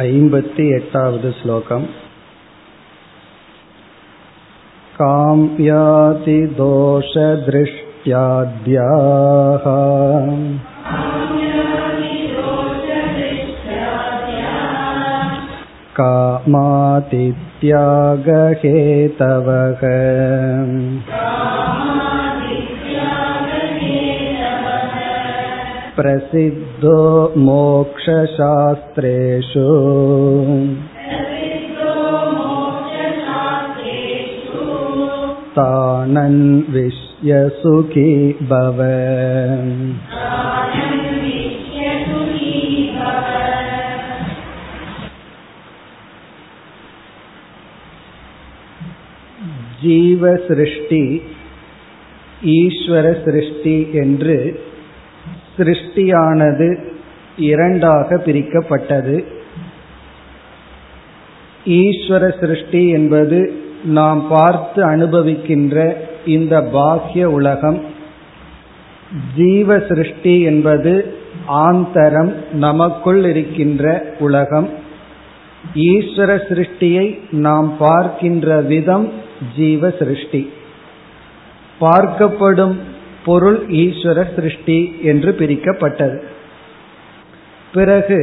ऐम्बति एटावद् श्लोकम् काम्यातिदोषदृष्ट्याद्याः कामातित्यागहेतवः प्रसिद्धो मोक्षशास्त्रेषु तानन्विष्य सुखी भव ஜீவ சிருஷ்டி ஈஸ்வர சிருஷ்டி என்று சிருஷ்டியானது இரண்டாக பிரிக்கப்பட்டது. ஈஸ்வர சிருஷ்டி என்பது நாம் பார்த்து அனுபவிக்கின்ற இந்த பாக்கிய உலகம். ஜீவ சிருஷ்டி என்பது ஆந்தரம் நமக்குள் இருக்கின்ற உலகம். ஈஸ்வர சிருஷ்டியை நாம் பார்க்கின்ற விதம் ஜீவ சிருஷ்டி. பார்க்கப்படும் பொருள் ஈஸ்வர சிருஷ்டி என்று பிரிக்கப்பட்டது. பிறகு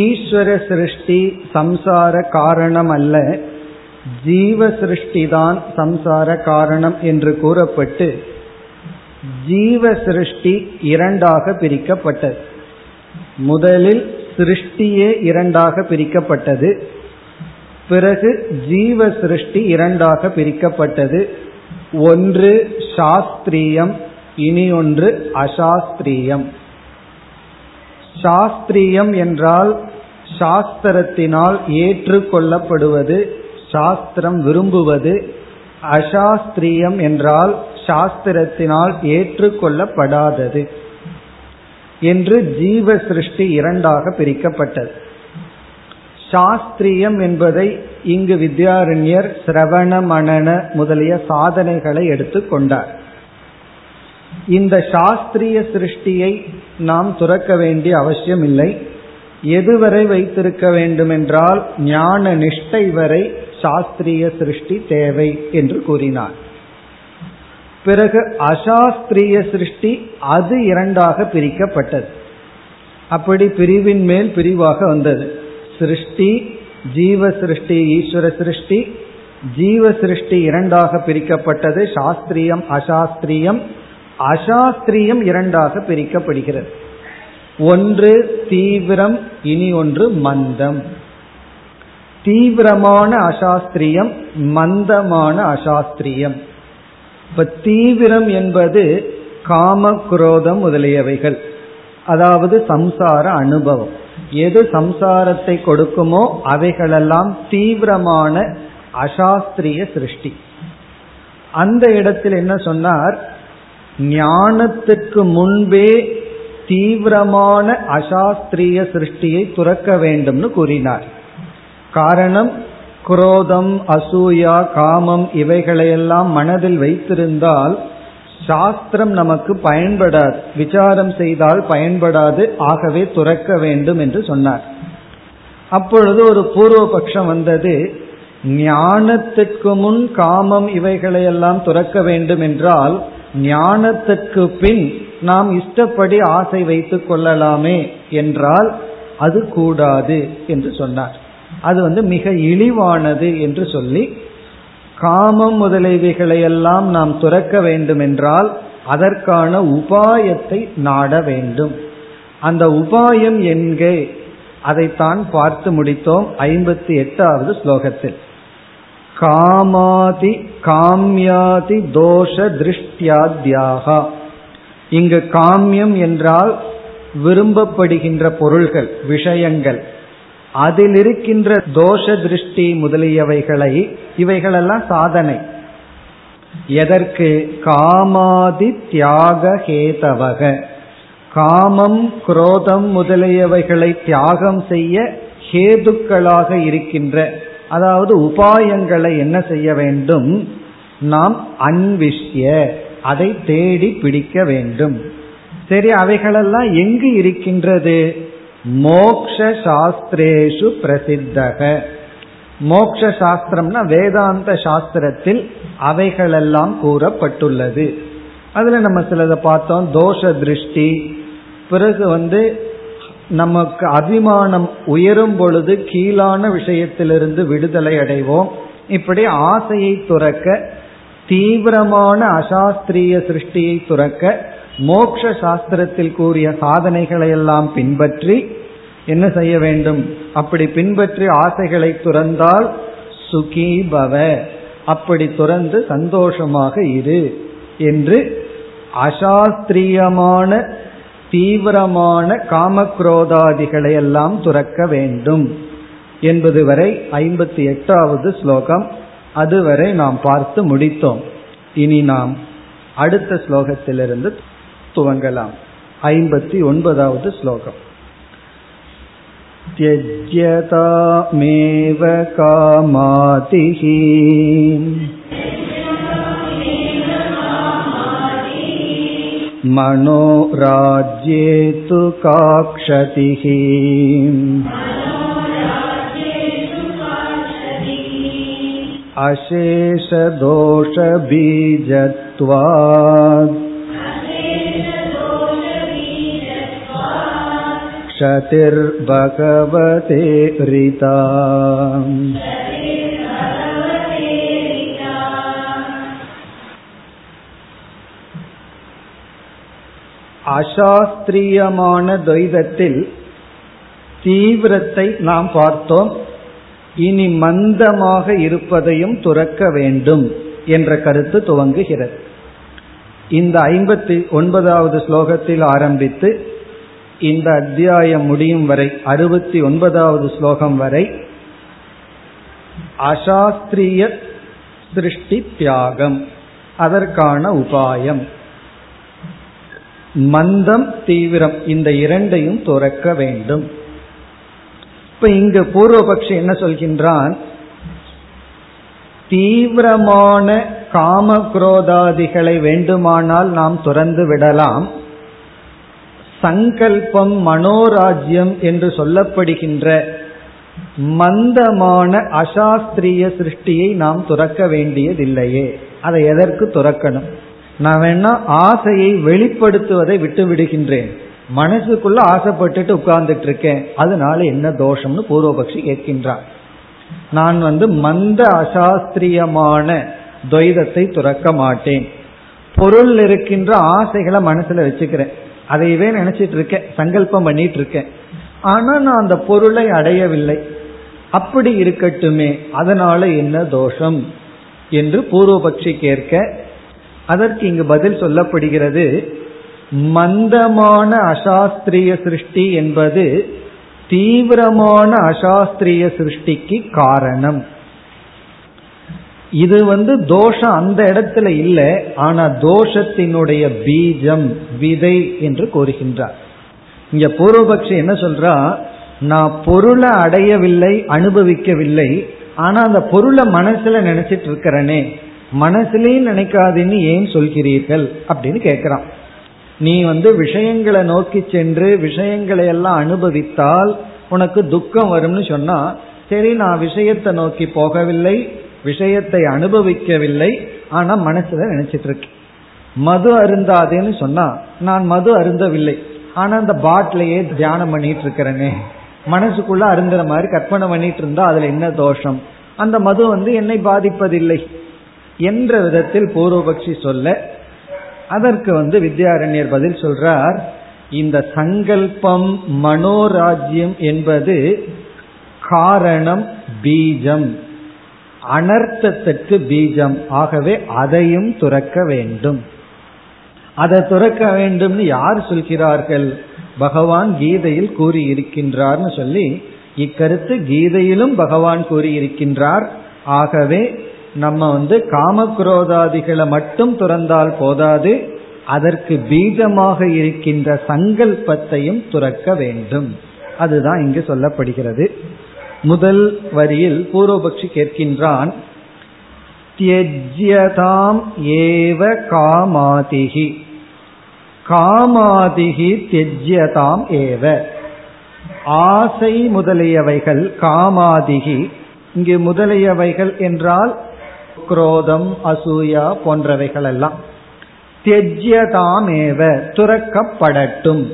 ஈஸ்வர சிருஷ்டி சம்சார காரணம் அல்ல ஜீவ சிருஷ்டி தான் சம்சார காரணம் என்று கூறப்பட்டு ஜீவ சிருஷ்டி இரண்டாக பிரிக்கப்பட்டது. முதலில் சிருஷ்டியே இரண்டாக பிரிக்கப்பட்டது பிறகு ஜீவ சிருஷ்டி இரண்டாக பிரிக்கப்பட்டது ஒன்று சாஸ்திரியம் இனி ஒன்று அசாஸ்திரியம். சாஸ்திரியம் என்றால் சாஸ்திரத்தினால் ஏற்றுக்கொள்ளப்படுவது சாஸ்திரம் விரும்புவது. அசாஸ்திரியம் என்றால் சாஸ்திரத்தினால் ஏற்றுக்கொள்ளப்படாதது என்று ஜீவ சிருஷ்டி இரண்டாக பிரிக்கப்பட்டது. சாஸ்திரியம் என்பதை இங்கு வித்யாரண்யர் சிரவண மணன முதலிய சாதனைகளை எடுத்துக்கொண்டார் இந்த சாஸ்திரிய சிருஷ்டியை நாம் துறக்க வேண்டிய அவசியம் இல்லை எதுவரை வைத்திருக்க வேண்டும் என்றால் ஞான நிஷ்டை வரை சாஸ்திரிய சிருஷ்டி தேவை என்று கூறினார். பிறகு அசாஸ்திரிய சிருஷ்டி அது இரண்டாக பிரிக்கப்பட்டது. அப்படி பிரிவின் மேல் பிரிவாக வந்தது. சிருஷ்டி ஜீவ சிருஷ்டி ஈஸ்வர சிருஷ்டி ஜீவ சிருஷ்டி இரண்டாக பிரிக்கப்பட்டது. சாஸ்திரியம் அசாஸ்திரியம். அசாஸ்திரியம் இரண்டாக பிரிக்கப்படுகிறது. ஒன்று தீவிரம் இனி ஒன்று மந்தம். தீவிரமான அசாஸ்திரியம் மந்தமான அசாஸ்திரியம். இப்ப தீவிரம் என்பது காம குரோதம் முதலியவைகள். அதாவது சம்சார அனுபவம். எது சம்சாரத்தை கொடுக்குமோ அவைகளெல்லாம் தீவிரமான அசாஸ்திரிய சிருஷ்டி. அந்த இடத்தில் என்ன சொன்னார்? ஞானத்துக்கு முன்பே தீவிரமான அசாஸ்திரிய சிருஷ்டியை துறக்க வேண்டும்னு கூறினார். காரணம் குரோதம் அசூயா காமம் இவைகளையெல்லாம் மனதில் வைத்திருந்தால் சாஸ்திரம் நமக்கு பயன்படாது விசாரம் செய்தால் பயன்படாது ஆகவே துறக்க வேண்டும் என்று சொன்னார். அப்பொழுது ஒரு பூர்வ பட்சம் வந்தது ஞானத்துக்கு முன் காமம் இவைகளையெல்லாம் துறக்க வேண்டும் என்றால் ஞானத்துக்கு பின் நாம் இஷ்டப்படி ஆசை வைத்துக் கொள்ளலாமே என்றால் அது கூடாது என்று சொன்னார். அது வந்து மிக இழிவானது என்று சொல்லி காமம் முதலியவைகளையெல்லாம் நாம் துறக்க வேண்டும் என்றால் அதற்கான உபாயத்தை நாட வேண்டும். அந்த உபாயம் எங்கே அதைத்தான் பார்த்து முடித்தோம் ஐம்பத்தி எட்டாவது ஸ்லோகத்தில். காமாதி காமியாதி தோஷ திருஷ்டியாத்யாகா. இங்கு காமியம் என்றால் விரும்பப்படுகின்ற பொருள்கள் விஷயங்கள். அதில் இருக்கின்ற தோஷ திருஷ்டி முதலியவைகளை இவைகளெல்லாம் சாதனை. எதற்கு? காமாதி தியாக ஹேதவக. காமம் குரோதம் முதலியவைகளை தியாகம் செய்ய ஹேதுக்களாக இருக்கின்ற அதாவது உபாயங்களை என்ன செய்ய வேண்டும்? நாம் அன்விஷ்ய அதை தேடி பிடிக்க வேண்டும். சரி அவைகளெல்லாம் எங்கு இருக்கின்றது? மோக்ஷ சாஸ்திரேஷு பிரசித்தக. மோக்ஷ சாஸ்திரம்னா வேதாந்த சாஸ்திரத்தில் அவைகளெல்லாம் கூறப்பட்டுள்ளது. அதுல நம்ம சிலதை பார்த்தோம். தோஷ திருஷ்டி பிறகு வந்து நமக்கு அபிமானம் உயரும் பொழுது கீழான விஷயத்திலிருந்து விடுதலை அடைவோம். இப்படி ஆசையை துறக்க தீவிரமான அசாஸ்திரிய சிருஷ்டியை துறக்க மோக்ஷ சாஸ்திரத்தில் கூறிய சாதனைகளை எல்லாம் பின்பற்றி என்ன செய்ய வேண்டும்? அப்படி பின்பற்றி ஆசைகளை துறந்தால் சுகி பவ. அப்படி துறந்து சந்தோஷமாக இரு என்று அசாஸ்திரியமான தீவிரமான காமக்ரோதாதிகளை எல்லாம் துறக்க வேண்டும் என்பது வரை ஐம்பத்தி எட்டாவது ஸ்லோகம். அதுவரை நாம் பார்த்து முடித்தோம். இனி நாம் அடுத்த ஸ்லோகத்திலிருந்து துவங்கலாம். ஐம்பத்தி ஒன்பதாவது ஸ்லோகம். त्यज्यतामेव कामातिः मनो राज्ये तु काक्षतिः अशेषदोषबीजत्वात् क्षतिर्भगवते ऋता அசாஸ்திரியமான துவைதத்தில் தீவிரத்தை நாம் பார்த்தோம் இனி மந்தமாக இருப்பதையும் துறக்க வேண்டும் என்ற கருத்து துவங்குகிறது இந்த ஐம்பத்தி ஒன்பதாவது ஸ்லோகத்தில் ஆரம்பித்து இந்த அத்தியாயம் முடியும் வரை அறுபத்தி ஒன்பதாவது ஸ்லோகம் வரை அசாஸ்திரிய சிருஷ்டி தியாகம். அதற்கான உபாயம். மந்தம் தீவிரம் இந்த இரண்டையும் துறக்க வேண்டும். இப்ப இங்கு பூர்வபக்ஷி என்ன சொல்கின்றான்? தீவிரமான காம குரோதாதிகளை வேண்டுமானால் நாம் துறந்து விடலாம். சங்கல்பம் மனோராஜ்யம் என்று சொல்லப்படுகின்ற மந்தமான அசாஸ்திரிய சிருஷ்டியை நாம் துறக்க வேண்டியதில்லையே. அதை எதற்கு துறக்கணும்? நான் வேணா ஆசையை வெளிப்படுத்துவதை விட்டு விடுகின்றேன். மனசுக்குள்ள ஆசைப்பட்டுட்டு உட்கார்ந்துட்டு இருக்கேன் அதனால என்ன தோஷம்னு பூர்வபக்ஷி கேட்கின்றார். நான் வந்து மந்த அசாஸ்திரியமான துவைதத்தை துறக்க மாட்டேன். பொருள் இருக்கின்ற ஆசைகளை மனசுல வச்சுக்கிறேன். அதையவே நினைச்சிட்டு இருக்கேன் சங்கல்பம் பண்ணிட்டு இருக்கேன் ஆனா நான் அந்த பொருளை அடையவில்லை. அப்படி இருக்கட்டுமே அதனால என்ன தோஷம்? என்று பூர்வபக்ஷி கேட்க அதற்கு இங்கு பதில் சொல்லப்படுகிறது மந்தமான அசாஸ்திரிய சிருஷ்டி என்பது தீவிரமான அசாஸ்திரிய சிருஷ்டிக்கு காரணம். இது வந்து தோஷம் அந்த இடத்துல இல்லை ஆனா தோஷத்தினுடைய பீஜம் விதை என்று கூறுகின்றார். இங்க பூர்வபக்ஷி என்ன சொல்றா? நான் பொருளை அடையவில்லை அனுபவிக்கவில்லை ஆனா அந்த பொருளை மனசுல நினைச்சிட்டு இருக்கிறனே மனசுலயும் நினைக்காதுன்னு ஏன் சொல்கிறீர்கள்? அப்படின்னு கேட்கிறான் நீ வந்து விஷயங்களை நோக்கி சென்று விஷயங்களை எல்லாம் அனுபவித்தால் உனக்கு துக்கம் வரும்னு சொன்னா சரி நான் விஷயத்தை நோக்கி போகவில்லை விஷயத்தை அனுபவிக்கவில்லை. ஆனா மனசுல நினைச்சிட்டு இருக்கு மது அருந்தாதேன்னு சொன்னா நான் மது அருந்தவில்லை. ஆனா அந்த பாட்டிலேயே தியானம் பண்ணிட்டு இருக்கிறேனே. மனசுக்குள்ள அருந்துற மாதிரி கற்பனை பண்ணிட்டு இருந்தா அதுல என்ன தோஷம்? அந்த மது வந்து என்னை பாதிப்பதில்லை என்ற விதத்தில் பூர்வபக்ஷி சொல்ல அதற்கு வந்து வித்யாரண்யர் பதில் சொல்றார் இந்த சங்கல்பம் மனோராஜ்யம் என்பது காரணம் பீஜம். அனர்த்தத்துக்கு பீஜம். ஆகவே அதையும் துறக்க வேண்டும். அதை துறக்க வேண்டும்னு யார் சொல்கிறார்கள்? பகவான் கீதையில் கூறியிருக்கின்றார்னு சொல்லி இக்கருத்து கீதையிலும் பகவான் கூறியிருக்கின்றார். ஆகவே நம்ம வந்து காமக்ரோதாதிகளை மட்டும் துறந்தால் போதாது அதற்கு பீஜமாக இருக்கின்ற சங்கல்பத்தையும் துறக்க வேண்டும். அதுதான் இங்கு சொல்லப்படுகிறது. முதல் வரியில் பூர்வபக்ஷி கேட்கின்றான் தியஜ்யதாம் ஏவ காமாதிகி காமாதிகி தியஜ்யதாம் ஏவ. ஆசை முதலியவைகள் காமாதிகி இங்கு முதலியவைகள் என்றால் குரோதம் அசூயா போன்றவைகள் எல்லாம் தியஜ்யதாமேவ துறக்கப்படட்டும்.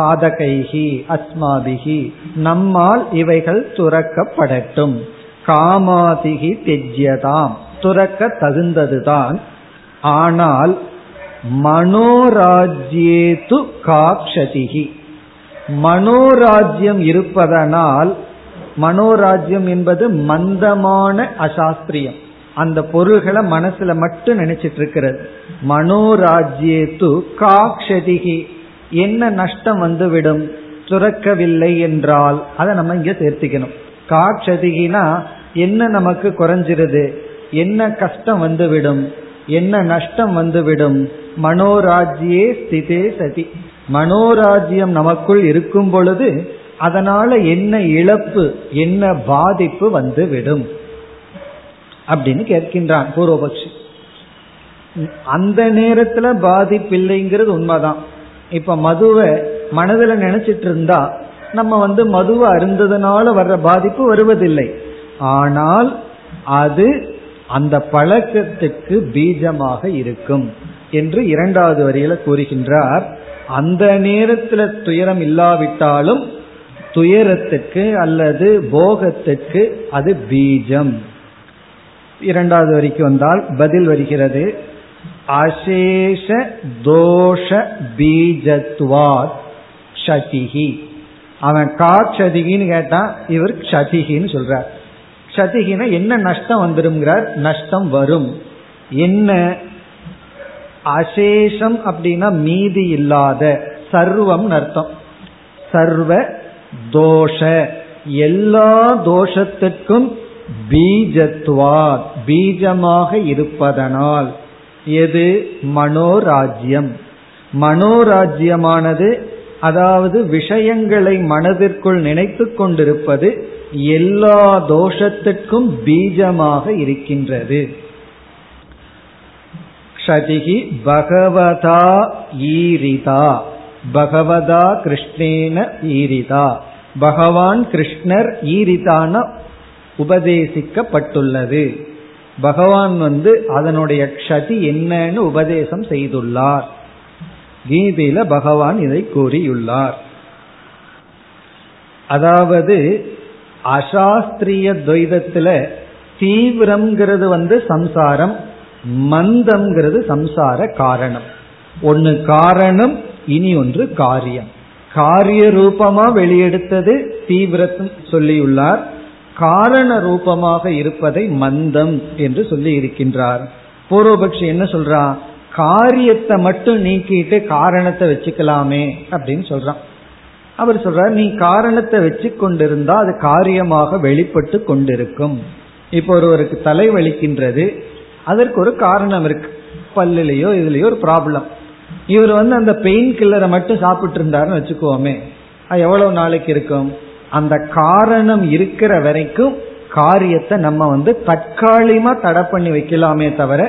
சாதகைகி அஸ்மாபிகி நம்மால் இவைகள் துறக்கப்படட்டும். காமாதிகி தெஜ்யதாம். துறக்க தகுந்ததுதான். ஆனால் மனோராஜ்யேது காக்ஷதிகி மனோராஜ்யம் இருப்பதனால் மனோராஜ்யம் என்பது மந்தமான அசாஸ்திரியம். அந்த பொருள்களை மனசுல மட்டும் நினைச்சிட்டு இருக்கிறது. மனோராஜ்யேத்து காக்ஷதிகி என்ன நஷ்டம் வந்துவிடும்? துறக்கவில்லை என்றால் அதை நம்ம இங்க சேர்த்துக்கணும். காட்சதிகினா என்ன நமக்கு குறைஞ்சிருது? என்ன கஷ்டம் வந்துவிடும்? என்ன நஷ்டம் வந்துவிடும்? மனோராஜ்யே ஸ்திதே சதி. மனோராஜ்யம் நமக்குள் இருக்கும் பொழுது அதனால என்ன இழப்பு என்ன பாதிப்பு வந்துவிடும்? அப்படின்னு கேட்கின்றான் பூர்வபக்ஷி. அந்த நேரத்துல பாதிப்பில்லைங்கிறது உண்மைதான். இப்ப மதுவை மனதுல நினைச்சிட்டு இருந்தா நம்ம வந்து மதுவை அருந்ததுனால வர்ற பாதிப்பு வருவதில்லை. ஆனால் அது அந்த பழக்கத்துக்கு பீஜமாக இருக்கும் என்று இரண்டாவது வரியில கூறுகின்றார். அந்த நேரத்துல துயரம் இல்லாவிட்டாலும் துயரத்துக்கு அல்லது போகத்துக்கு அது பீஜம். இரண்டாவது வரிக்கு வந்தால் பதில் வருகிறது. அசேஷ தோஷ பீஜத்வாத் ஷதிகி அவன் காட்சதிகின்னு கேட்டா இவர் க்ஷதிகின்னு சொல்றார். க்ஷதிகினா என்ன நஷ்டம் வந்துருங்கிறார் நஷ்டம் வரும். என்ன? அசேஷம் அப்படின்னா மீதி இல்லாத சர்வம் அர்த்தம். சர்வ தோஷ. எல்லா தோஷத்துக்கும் பீஜத்வாத் பீஜமாக இருப்பதனால். எது? மனோராஜ்யம். மனோராஜ்யமானது அதாவது விஷயங்களை மனதிற்குள் நினைத்து கொண்டிருப்பது எல்லா தோஷத்துக்கும் பீஜமாக இருக்கின்றது. க்ஷதிகி பகவதா ஈரிதா. பகவதா கிருஷ்ணேன ஈரிதா. பகவான் கிருஷ்ணர் ஈரிதான உபதேசிக்கப்பட்டுள்ளது. பகவான் வந்து அதனுடைய க்ஷதி என்னன்னு உபதேசம் செய்துள்ளார். கீதையில பகவான் இதை கூறியுள்ளார். அதாவது அசாஸ்திரிய துவைதத்துல தீவிரம்ங்கிறது வந்து சம்சாரம் மந்தம்ங்கிறது சம்சார காரணம். ஒன்னு காரணம் இனி ஒன்று காரியம். காரிய ரூபமா வெளியெடுத்தது தீவிரத்தும் சொல்லியுள்ளார். காரண ரூபமாக இருப்பதை மந்தம் என்று சொல்லி இருக்கின்றார் பூர்வபக்ஷி என்ன சொல்றான் காரியத்தை மட்டும் நீக்கிட்டு காரணத்தை வச்சுக்கலாமே அப்படின்னு சொல்றான் அவர் சொல்றார் நீ காரணத்தை வச்சு கொண்டிருந்தா அது காரியமாக வெளிப்பட்டு கொண்டிருக்கும். இப்போ ஒருவருக்கு தலை வலிக்கின்றது அதற்கு ஒரு காரணம் இருக்கு. பல்லுலேயோ இதுலயோ ஒரு ப்ராப்ளம் இவர் வந்து அந்த பெயின் கில்லரை மட்டும் சாப்பிட்டு இருந்தாருன்னு வச்சுக்கோமே. அது எவ்வளவு நாளைக்கு இருக்கும்? அந்த காரணம் இருக்கிற வரைக்கும் காரியத்தை நம்ம வந்து தற்காலிகமா தடை பண்ணி வைக்கலாமே தவிர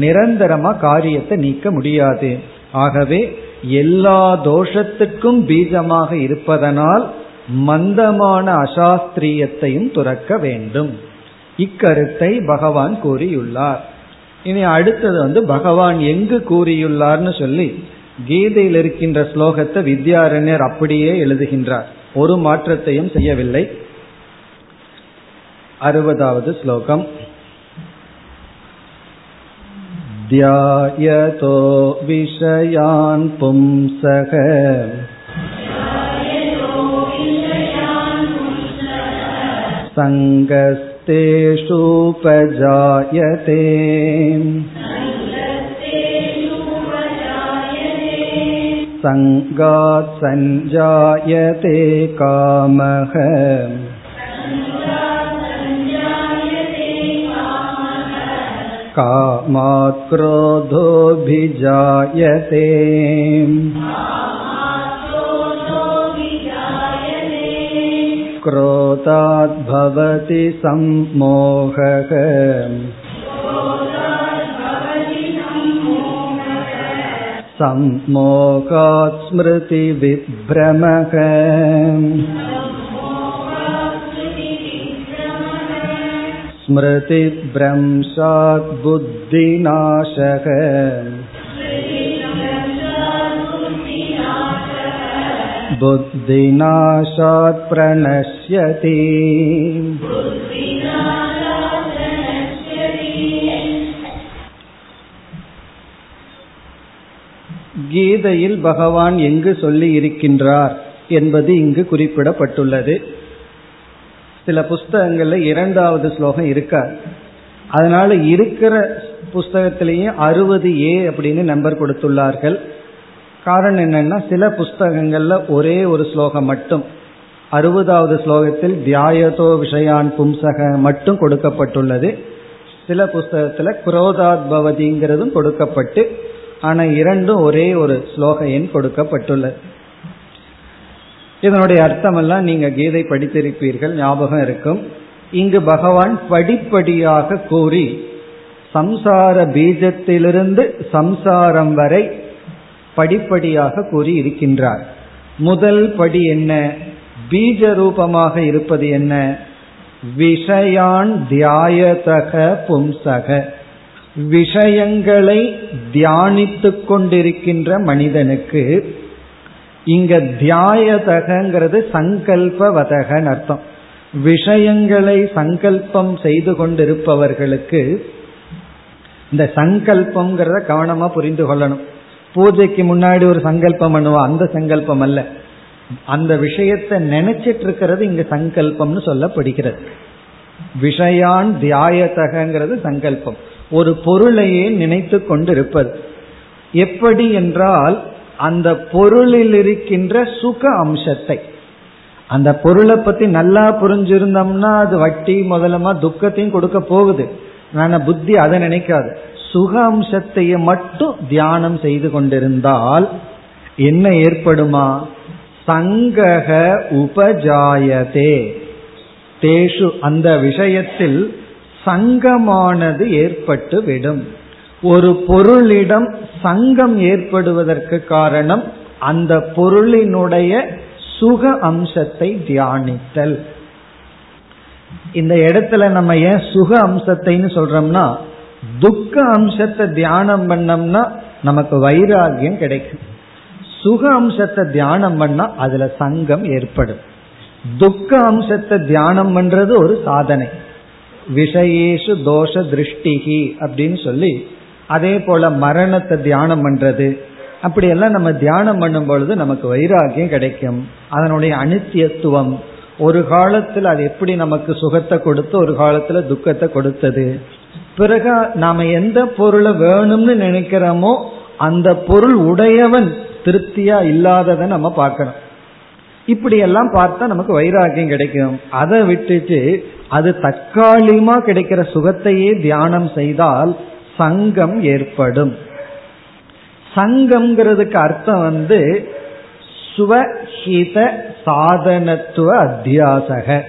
நிரந்தரமா காரியத்தை நீக்க முடியாது. ஆகவே எல்லா தோஷத்துக்கும் பீஜமாக இருப்பதனால் மந்தமான அசாஸ்திரியத்தையும் துறக்க வேண்டும். இக்கருத்தை பகவான் கூறியுள்ளார். இனி அடுத்தது வந்து பகவான் எங்கு கூறியுள்ளார்னு சொல்லி கீதையில் இருக்கின்ற ஸ்லோகத்தை வித்யாரண்யர் அப்படியே எழுதுகின்றார். ஒரு மாற்றத்தையும் செய்யவில்லை அறுபதாவது ஸ்லோகம் ध्यायतो विषयान् पुंसः सङ्गस्तेषूपजायते सङ्गात् सञ्जायते कामः कामात् क्रोधोऽभिजायते क्रोधात् भवति सम्मोहः सम्मोहात् स्मृतिविभ्रमः। स्मृतिभ्रंशात् बुद्धिनाशः। बुद्धिनाशात् प्रणश्यति। கீதையில் பகவான் எங்கு சொல்லி இருக்கின்றார் என்பது இங்கு குறிப்பிடப்பட்டுள்ளது. சில புஸ்தகங்கள்ல இரண்டாவது ஸ்லோகம் இருக்காது அதனால இருக்கிற புஸ்தகத்திலேயும் அறுபது ஏ அப்படின்னு நம்பர் கொடுத்துள்ளார்கள். காரணம் என்னன்னா சில புஸ்தகங்கள்ல ஒரே ஒரு ஸ்லோகம் மட்டும் அறுபதாவது ஸ்லோகத்தில் தியாயதோ விஷயான் பும்சக மட்டும் கொடுக்கப்பட்டுள்ளது. சில புஸ்தகத்துல குரோதாத் பவதிங்கிறதும் கொடுக்கப்பட்டு ஆனா இரண்டும் ஒரே ஒரு ஸ்லோக எண் கொடுக்கப்பட்டுள்ளது. இதனுடைய அர்த்தமெல்லாம் நீங்க கீதை படித்திருப்பீர்கள் ஞாபகம் இருக்கும். இங்கு பகவான் படிப்படியாக கூறி சம்சார பீஜத்திலிருந்து சம்சாரம் வரை படிப்படியாக கூறி இருக்கின்றார். முதல் படி என்ன? பீஜ ரூபமாக இருப்பது என்ன? விஷயான் தியாயதக பும்சக. விஷயங்களை தியானித்துக் கொண்டிருக்கின்ற மனிதனுக்கு இங்க தியாயதகங்கிறது சங்கல்பவதகன் அர்த்தம். விஷயங்களை சங்கல்பம் செய்து கொண்டிருப்பவர்களுக்கு இந்த சங்கல்பம்ங்கிறத கவனமா புரிந்து கொள்ளணும். பூஜைக்கு முன்னாடி ஒரு சங்கல்பம் பண்ணுவோம் அந்த சங்கல்பம் அல்ல. அந்த விஷயத்தை நினைச்சிட்டு இருக்கிறது இங்க சங்கல்பம்னு சொல்லப்படுகிறது. விஷயான் தியாயத்தகங்கிறது சங்கல்பம். ஒரு பொருளையே நினைத்து கொண்டிருப்பது. எப்படி என்றால் அந்த பொருளில் இருக்கின்ற சுக அம்சத்தை. அந்த பொருளை பத்தி நல்லா புரிஞ்சிருந்தோம்னா அது வட்டி முதலமா துக்கத்தையும் கொடுக்க போகுது. ஆனா புத்தி அதை நினைக்காது. சுக அம்சத்தையே மட்டும் தியானம் செய்து கொண்டிருந்தால் என்ன ஏற்படுமா? சங்கக உபஜாயதே. தேஷு அந்த விஷயத்தில் சங்கமானது ஏற்பட்டு விடும் ஒரு பொருளிடம் சங்கம் ஏற்படுவதற்கு காரணம் அந்த பொருளினுடைய சுக அம்சத்தை தியானித்தல். இந்த இடத்துல நம்ம ஏன் சுக அம்சத்தைன்னு சொல்றோம்னா துக்க அம்சத்தை தியானம் பண்ணோம்னா நமக்கு வைராகியம் கிடைக்கும். சுக அம்சத்தை தியானம் பண்ணா அதுல சங்கம் ஏற்படும். துக்க அம்சத்தை தியானம் பண்றது ஒரு சாதனை. விஷயேஷு தோஷ திருஷ்டிகி அப்படின்னு சொல்லி அதே போல மரணத்தை தியானம் பண்றது. அப்படியெல்லாம் நம்ம தியானம் பண்ணும் பொழுது நமக்கு வைராகியம் கிடைக்கும். அதனுடைய அனித்தியத்துவம் ஒரு காலத்தில் அது எப்படி நமக்கு சுகத்தை கொடுத்து ஒரு காலத்துல துக்கத்தை கொடுத்தது. பிறகு நாம எந்த பொருளை வேணும்னு நினைக்கிறோமோ அந்த பொருள் உடையவன் திருப்தியா இல்லாததை நம்ம பார்க்கணும். இப்படி எல்லாம் பார்த்தா நமக்கு வைராக்கியம் கிடைக்கும். அதை விட்டுட்டு அது தற்காலிகமா கிடைக்கிற சுகத்தையே தியானம் செய்தால் சங்கம் ஏற்படும். சங்கம்ங்கிறதுக்கு அர்த்தம் வந்து சுவஹித சாதனத்துவ அத்தியாசக.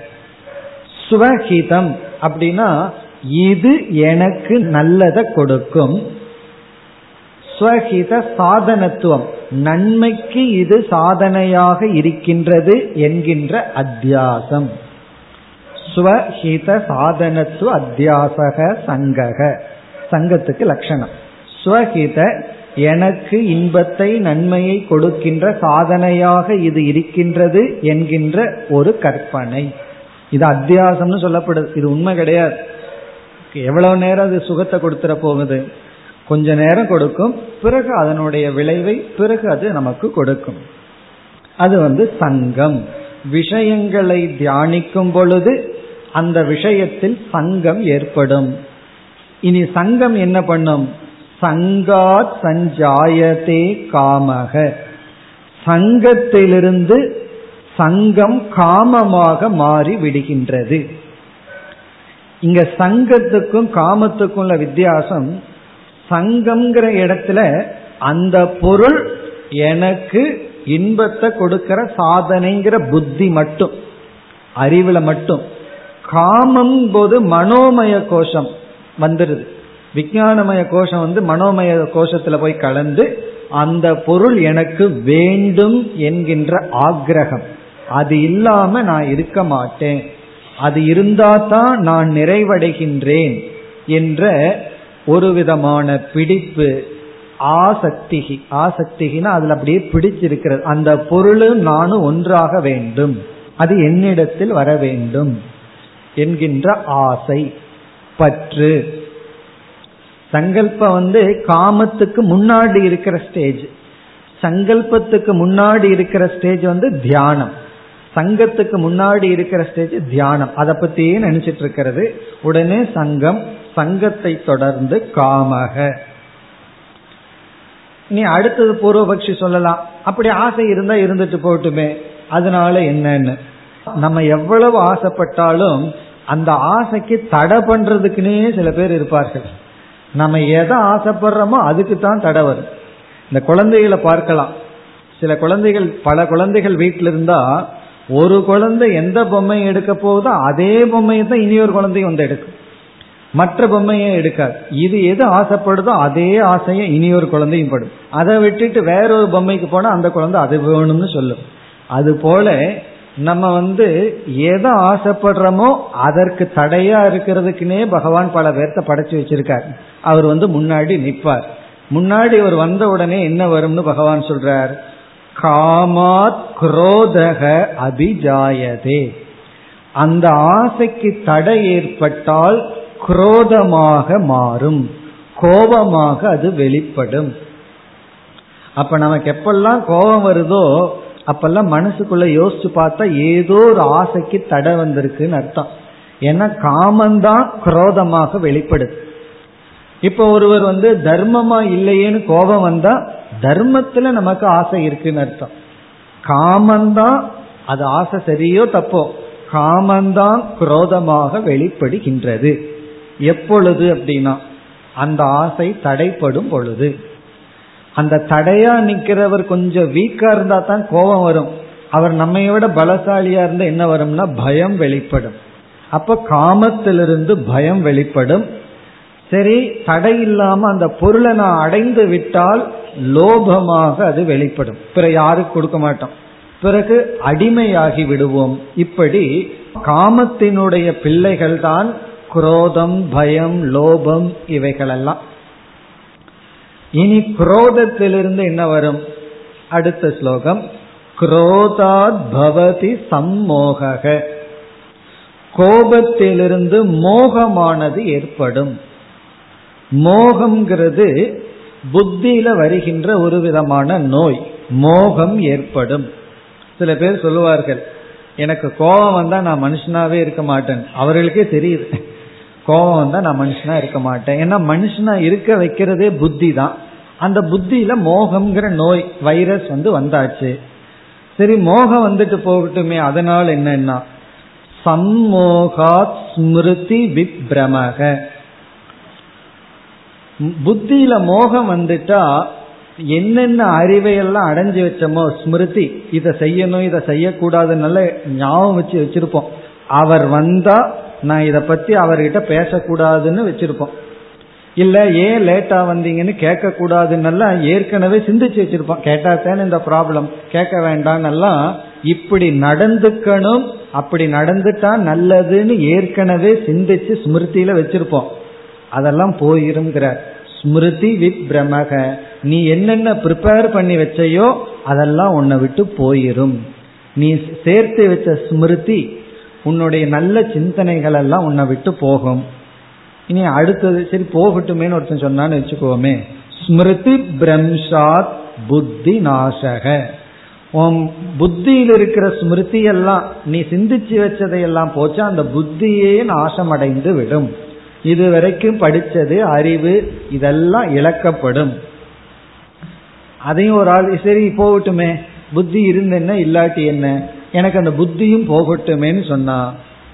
சுவஹிதம் அப்படின்னா இது எனக்கு நல்லதை கொடுக்கும். ஸ்வஹித சாதனத்துவம். நன்மைக்கு இது சாதனையாக இருக்கின்றது என்கின்ற அத்தியாசம். ஸ்வஹித சாதனத்துவ அத்தியாசக சங்கக. சங்கத்துக்கு லட்சணம். ஸ்வஹித எனக்கு இன்பத்தை நன்மையை கொடுக்கின்ற சாதனையாக இது இருக்கின்றது என்கின்ற ஒரு கற்பனை. இது அத்தியாசம்னு சொல்லப்படுது. இது உண்மை கிடையாது. எவ்வளவு நேரம் அது சுகத்தை கொடுத்துட போகுது? கொஞ்ச நேரம் கொடுக்கும் பிறகு அதனுடைய விளைவை பிறகு அது நமக்கு கொடுக்கும். அது வந்து சங்கம். விஷயங்களை தியானிக்கும் பொழுது அந்த விஷயத்தில் சங்கம் ஏற்படும். இனி சங்கம் என்ன பண்ணும்? சங்காத் சஞ்சாயத்தே காமக. சங்கத்திலிருந்து சங்கம் காமமாக மாறி விடுகின்றது. இங்க சங்கத்துக்கும் காமத்துக்கும் உள்ள வித்தியாசம் சங்கம்ங்கிற இடத்துல அந்த பொருள் எனக்கு இன்பத்தை கொடுக்கிற சாதனைங்கிற புத்தி மட்டும் அறிவுல மட்டும். காமம் போது மனோமய கோஷம் வந்துடுது விஞ்ஞானமய கோஷம் வந்து மனோமய கோஷத்துல போய் கலந்து அந்த பொருள் எனக்கு வேண்டும் என்கின்ற ஆக்ரகம் அது இல்லாம நான் இருக்க மாட்டேன். அது இருந்தா தான் நான் நிறைவடைகின்றேன் என்ற ஒரு விதமான பிடிப்பு ஆசக்திகி ஆசக்திகினா அதுல அப்படியே பிடிச்சிருக்கிறது. அந்த பொருளும் நானும் ஒன்றாக வேண்டும். அது என்னிடத்தில் வர வேண்டும் என்கின்ற ஆசை பற்று. சங்கல்பம் வந்து காமத்துக்கு முன்னாடி இருக்கிற ஸ்டேஜ் சங்கல்பத்துக்கு முன்னாடி இருக்கிற ஸ்டேஜ் வந்து தியானம். சங்கத்துக்கு முன்னாடி இருக்கிற ஸ்டேஜ் தியானம். அதை பத்தியே நினைச்சிட்டு இருக்கிறது. உடனே சங்கம் சங்கத்தை தொடர்ந்து காமக. நீ அடுத்தது பூர்வபக்ஷி சொல்லலாம். அப்படி ஆசை இருந்தா இருந்துட்டு போட்டுமே. அதனால என்னன்னு? நம்ம எவ்வளவு ஆசைப்பட்டாலும் அந்த ஆசைக்கு தடை பண்றதுக்குன்னே சில பேர் இருப்பார்கள். நம்ம எதை ஆசைப்படுறோமோ அதுக்கு தான் தடை வரும். இந்த குழந்தைகளை பார்க்கலாம். சில குழந்தைகள் பல குழந்தைகள் வீட்டில் இருந்தா ஒரு குழந்தை எந்த பொம்மையை எடுக்க போகுதோ அதே பொம்மையை தான் இனி ஒரு குழந்தையும் வந்து எடுக்கும். மற்ற பொம்மையை எடுக்காது. இது எது ஆசைப்படுதோ அதே ஆசையை இனி ஒரு குழந்தையும் படும். அதை விட்டுட்டு வேற ஒரு பொம்மைக்கு போனா அந்த குழந்தை அது வேணும்னு சொல்லும். அது போல நம்ம வந்து எதை ஆசைப்படுறோமோ அதற்கு தடையா இருக்கிறதுக்குனே பகவான் பல பேர்த்த படைச்சு வச்சிருக்கார். அவர் வந்து முன்னாடி நிற்பார். முன்னாடி அவர் வந்த உடனே என்ன வரும்னு பகவான் சொல்றார்? காமாத் குரோதக அபிஜாயதே. அந்த ஆசைக்கு தடை ஏற்பட்டால் குரோதமாக மாறும். கோபமாக அது வெளிப்படும். அப்ப நமக்கு எப்பெல்லாம் கோபம் வருதோ அப்பெல்லாம் மனசுக்குள்ள யோசிச்சு பார்த்தா ஏதோ ஒரு ஆசைக்கு தடை வந்திருக்குன்னு அர்த்தம். ஏன்னா காமந்தான் குரோதமாக வெளிப்படுது இப்ப ஒருவர் வந்து தர்மமா இல்லையேன்னு கோபம் வந்தா தர்மத்துல நமக்கு ஆசை இருக்குன்னு அர்த்தம். காமந்தான் அது ஆசை சரியோ தப்போ காமந்தான் குரோதமாக வெளிப்படுகின்றது. எப்பொழுது அப்படின்னா அந்த ஆசை தடைப்படும் பொழுது. அந்த தடையா நிக்கிறவர் கொஞ்சம் வீக்கா இருந்தா தான் கோபம் வரும். அவர் நம்மை விட பலசாலியா இருந்தா என்ன வரும்னா பயம் வெளிப்படும். அப்ப காமத்திலிருந்து பயம் வெளிப்படும். சரி தடை இல்லாம அந்த பொருளை நான் அடைந்து விட்டால் லோபமாக அது வெளிப்படும். பிற யாருக்கு கொடுக்க மாட்டோம்? பிறகு அடிமையாகி விடுவோம். இப்படி காமத்தினுடைய பிள்ளைகள் தான் குரோதம் பயம் லோபம் இவைகளெல்லாம். இனி குரோதத்திலிருந்து என்ன வரும்? அடுத்த ஸ்லோகம். குரோதாத் பவதி சம்மோக கோபத்திலிருந்து மோகமானது ஏற்படும். மோகம்ங்கிறது புத்தியில வருகின்ற ஒரு விதமான நோய். மோகம் ஏற்படும். சில பேர் சொல்லுவார்கள் எனக்கு கோபம் வந்தா நான் மனுஷனாவே இருக்க மாட்டேன். அவர்களுக்கே தெரியுது. கோபம் வந்தா நான் மனுஷனா இருக்க மாட்டேன். ஏன்னா மனுஷனா இருக்க வைக்கிறதே புத்தி தான் அந்த புத்தியில மோகம்ங்கிற நோய் வைரஸ் வந்து வந்தாச்சு. சரி மோகம் வந்துட்டு போகட்டுமே அதனால் என்னன்னா சம்மோகாத் ஸ்மிருதி விப்ரமக. புத்தியில மோகம் வந்துட்டா என்னென்ன அறிவையெல்லாம் அடைஞ்சு வச்சோமோ ஸ்மிருதி இதை செய்யணும் இதை செய்யக்கூடாதுனால ஞாபகம் வச்சு வச்சிருப்போம். அவர் வந்தா நான் இதை பத்தி அவர்கிட்ட பேசக்கூடாதுன்னு வச்சிருப்போம். இல்ல ஏன் லேட்டா வந்தீங்கன்னு கேட்க கூடாதுன்னெல்லாம் ஏற்கனவே சிந்திச்சு வச்சிருப்போம். கேட்டா தானே இந்த ப்ராப்ளம் கேட்க வேண்டாம்னெல்லாம் இப்படி நடந்துக்கணும் அப்படி நடந்துட்டா நல்லதுன்னு ஏற்கனவே சிந்திச்சு ஸ்மிருதியில வச்சிருப்போம். அதெல்லாம் போயிருங்கிற ஸ்மிருதி வித் பிரமக நீ என்னென்ன ப்ரிப்பேர் பண்ணி வச்சையோ அதெல்லாம் உன்னை விட்டு போயிரும். நீ சேர்த்து வச்ச ஸ்மிருதி உன்னுடைய நல்ல சிந்தனைகள் எல்லாம் உன்னை விட்டு போகும். இனி அடுத்தது சரி போகட்டுமேன்னு ஒருத்தன் சொன்னான்னு வச்சுக்கோமே. ஸ்மிருதி பிரம்சாத் புத்தி நாசக. உன் புத்தியில் இருக்கிற ஸ்மிருதி எல்லாம் நீ சிந்திச்சு வச்சதையெல்லாம் போச்சு அந்த புத்தியே நாசமடைந்து விடும். இது வரைக்கும் படிச்சது அறிவு இதெல்லாம் இழக்கப்படும். அதையும் ஒரு ஆள் சரி போகட்டுமே. புத்தி இருந்தென்ன இல்லாட்டி என்ன? எனக்கு அந்த புத்தியும் போகட்டுமேன்னு சொன்னா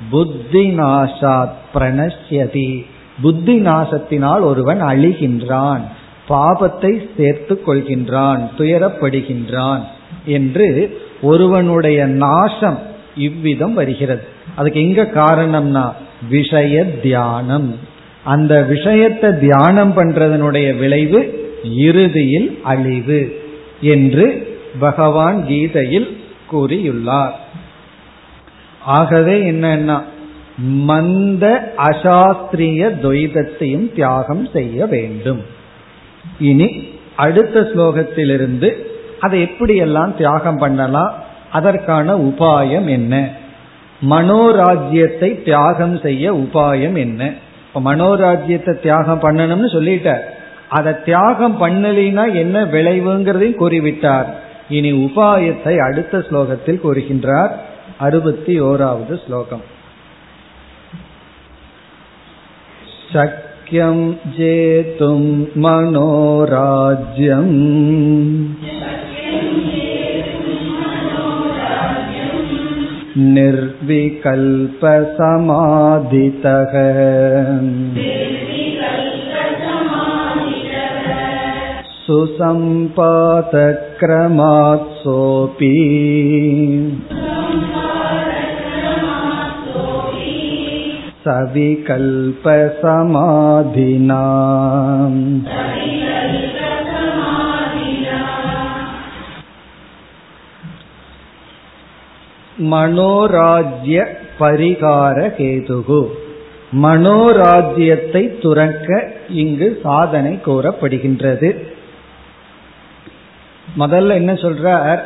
புத்தி நாசாத் பிரணஷ்யதி. புத்தி நாசத்தினால் ஒருவன் அழிகின்றான். பாபத்தை சேர்த்து கொள்கின்றான் துயரப்படுகின்றான் என்று ஒருவனுடைய நாசம் இவ்விதம் வருகிறது. அதுக்கு எங்க காரணம்னா விஷய தியானம். அந்த விஷயத்தை தியானம் பண்றதனுடைய விளைவு இறுதியில் அழிவு என்று பகவான் கீதையில் கூறியுள்ளார். ஆகவே என்னன்னா மந்த அசாஸ்திரிய துவைதத்தையும் தியாகம் செய்ய வேண்டும். இனி அடுத்த ஸ்லோகத்திலிருந்து அதை எப்படியெல்லாம் தியாகம் பண்ணலாம் அதற்கான உபாயம் என்ன? மனோராஜ்யத்தை தியாகம் செய்ய உபாயம் என்ன? இப்ப மனோராஜ்யத்தை தியாகம் பண்ணணும்னு சொல்லிட்டார். அதை தியாகம் பண்ணலினா என்ன விளைவுங்கிறதையும் கூறிவிட்டார். இனி உபாயத்தை அடுத்த ஸ்லோகத்தில் கூறுகின்றார் அறுபத்தி ஓராவது ஸ்லோகம் शक्यं जेतुं मनोराज्यम् निर्विकल्पसमाधितः सुसम्पातक्रमात् सोऽपि सविकल्पसमाधिना மனோராஜ்ய பரிகார கேதுகு மனோராஜ்யத்தை துறக்க இங்கு சாதனை கூறப்படுகின்றது முதல்ல என்ன சொல்றார்?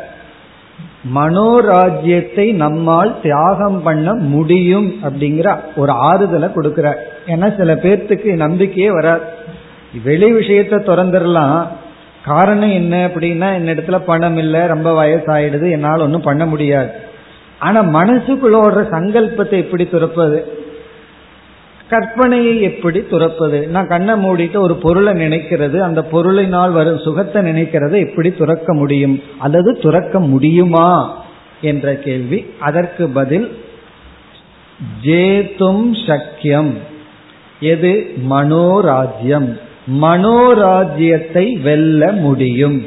மனோராஜ்யத்தை நம்மால் தியாகம் பண்ண முடியும் அப்படிங்கிற ஒரு ஆறுதலை கொடுக்கிறார். ஏன்னா சில பேர்த்துக்கு நம்பிக்கையே வராது. வெளி விஷயத்த திறந்துடலாம். காரணம் என்ன அப்படின்னா என்னிடத்துல பணம் இல்லை ரொம்ப வயசாயிடுது என்னால் ஒன்றும் பண்ண முடியாது. ஆனா மனசுக்குள்ள சங்கல்பத்தை எப்படி துறப்பது? கற்பனையை எப்படி துறப்பது? நான் கண்ணை மூடிட்டு ஒரு பொருளை நினைக்கிறது அந்த பொருளினால் வரும் சுகத்தை நினைக்கிறது எப்படி துறக்க முடியும்? அல்லது துறக்க முடியுமா? என்ற கேள்வி. அதற்கு பதில் ஜேதும் சக்கியம் எது மனோராஜ்யம். மனோராஜ்யத்தை வெல்ல முடியும்.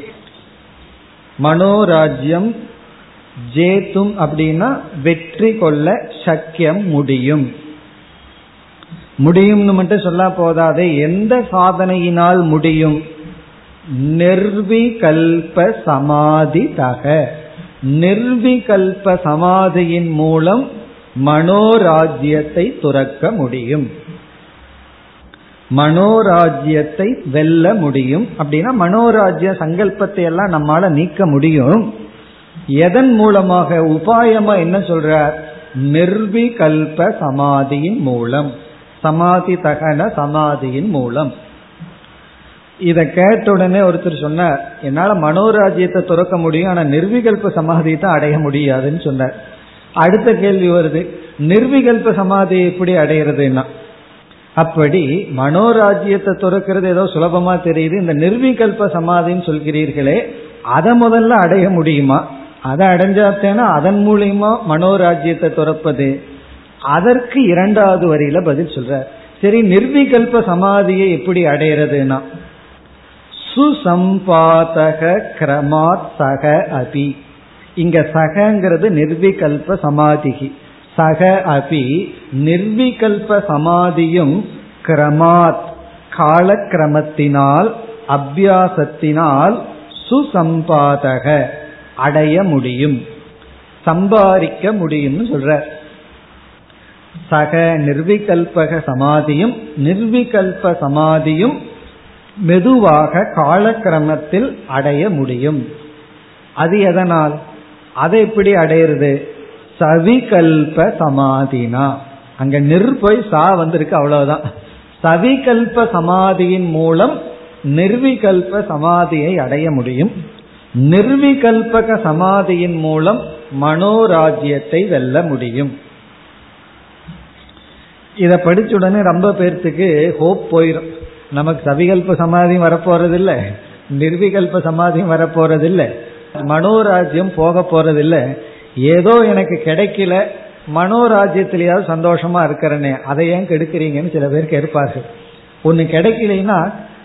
மனோராஜ்யம் ஜேத்தும் அப்படின்னா வெற்றி கொள்ள சக்கியம் முடியும். முடியும்னு மட்டும் சொல்ல போதாதே எந்த சாதனையினால் முடியும்? நிர்விகல்ப சமாதி தக. நிர்விகல்ப சமாதியின் மூலம் மனோராஜ்யத்தை துறக்க முடியும். மனோராஜ்யத்தை வெல்ல முடியும். அப்படின்னா மனோராஜ்ய சங்கல்பத்தை எல்லாம் நம்மால நீக்க முடியும். எதன் மூலமாக? உபாயமா என்ன சொல்ற நிர்விகல்ப சமாதியின் மூலம். சமாதி தகன சமாதியின் மூலம். இத கேட்ட உடனே ஒருத்தர் சொன்னார் என்னால மனோராஜ்யத்தை துறக்க முடியும் ஆனா நிர்விகல்ப சமாதியை தான் அடைய முடியாதுன்னு சொன்னார். அடுத்த கேள்வி வருது நிர்விகல்ப சமாதி எப்படி அடையிறதுன்னா? அப்படி மனோராஜ்யத்தை துறக்கிறது ஏதோ சுலபமா தெரியுது இந்த நிர்விகல்ப சமாதின்னு சொல்கிறீர்களே அதை முதல்ல அடைய முடியுமா? அதை அடைஞ்சாத்தேனா அதன் மூலியமா மனோராஜ்யத்தை துறப்பது? அதற்கு இரண்டாவது வரியில பதில் சொல்ற சரி நிர்விகல்ப சமாதியை எப்படி அடையிறதுனா சுசம்பாதக கிரமாத் சக அபி. இங்க சகங்கிறது நிர்விகல்ப சமாதிகி. சக அபி நிர்விகல்ப சமாதியும் கிரமாத் காலக்கிரமத்தினால் அபியாசத்தினால் சுசம்பாதக அடைய முடியும். சம்பாதிக்க முடியும்னு சொல்ற சக நிர்விகல்பக சமாதியும் நிர்விகல்ப சமாதியும் மெதுவாக காலக்கிரமத்தில் அடைய முடியும். அது எதனால்? அதை எப்படி அடையிறது? சவிகல்ப சமாதினா. அங்க நிர்போய் சா வந்திருக்கு அவ்வளவுதான். சவிகல்ப சமாதியின் மூலம் நிர்விகல்ப சமாதியை அடைய முடியும். நிர்விகல்பக சமாதியின் மூலம் மனோராஜ்யத்தை வெல்ல முடியும். இத படிச்ச உடனே ரொம்ப பேர்த்துக்கு ஹோப் போயிடும் நமக்கு சவிகல்ப சமாதியும் வரப்போறது இல்ல நிர்விகல்ப சமாதியும் வரப்போறது இல்ல மனோராஜ்யம் போக போறதில்ல. ஏதோ எனக்கு கிடைக்கல. மனோராஜ்யத்திலேயாவது சந்தோஷமா இருக்கிறனே. அதை ஏன் கெடுக்கிறீங்கன்னு சில பேர் கேட்பார்கள். ஒன்னு கிடைக்கலைன்னா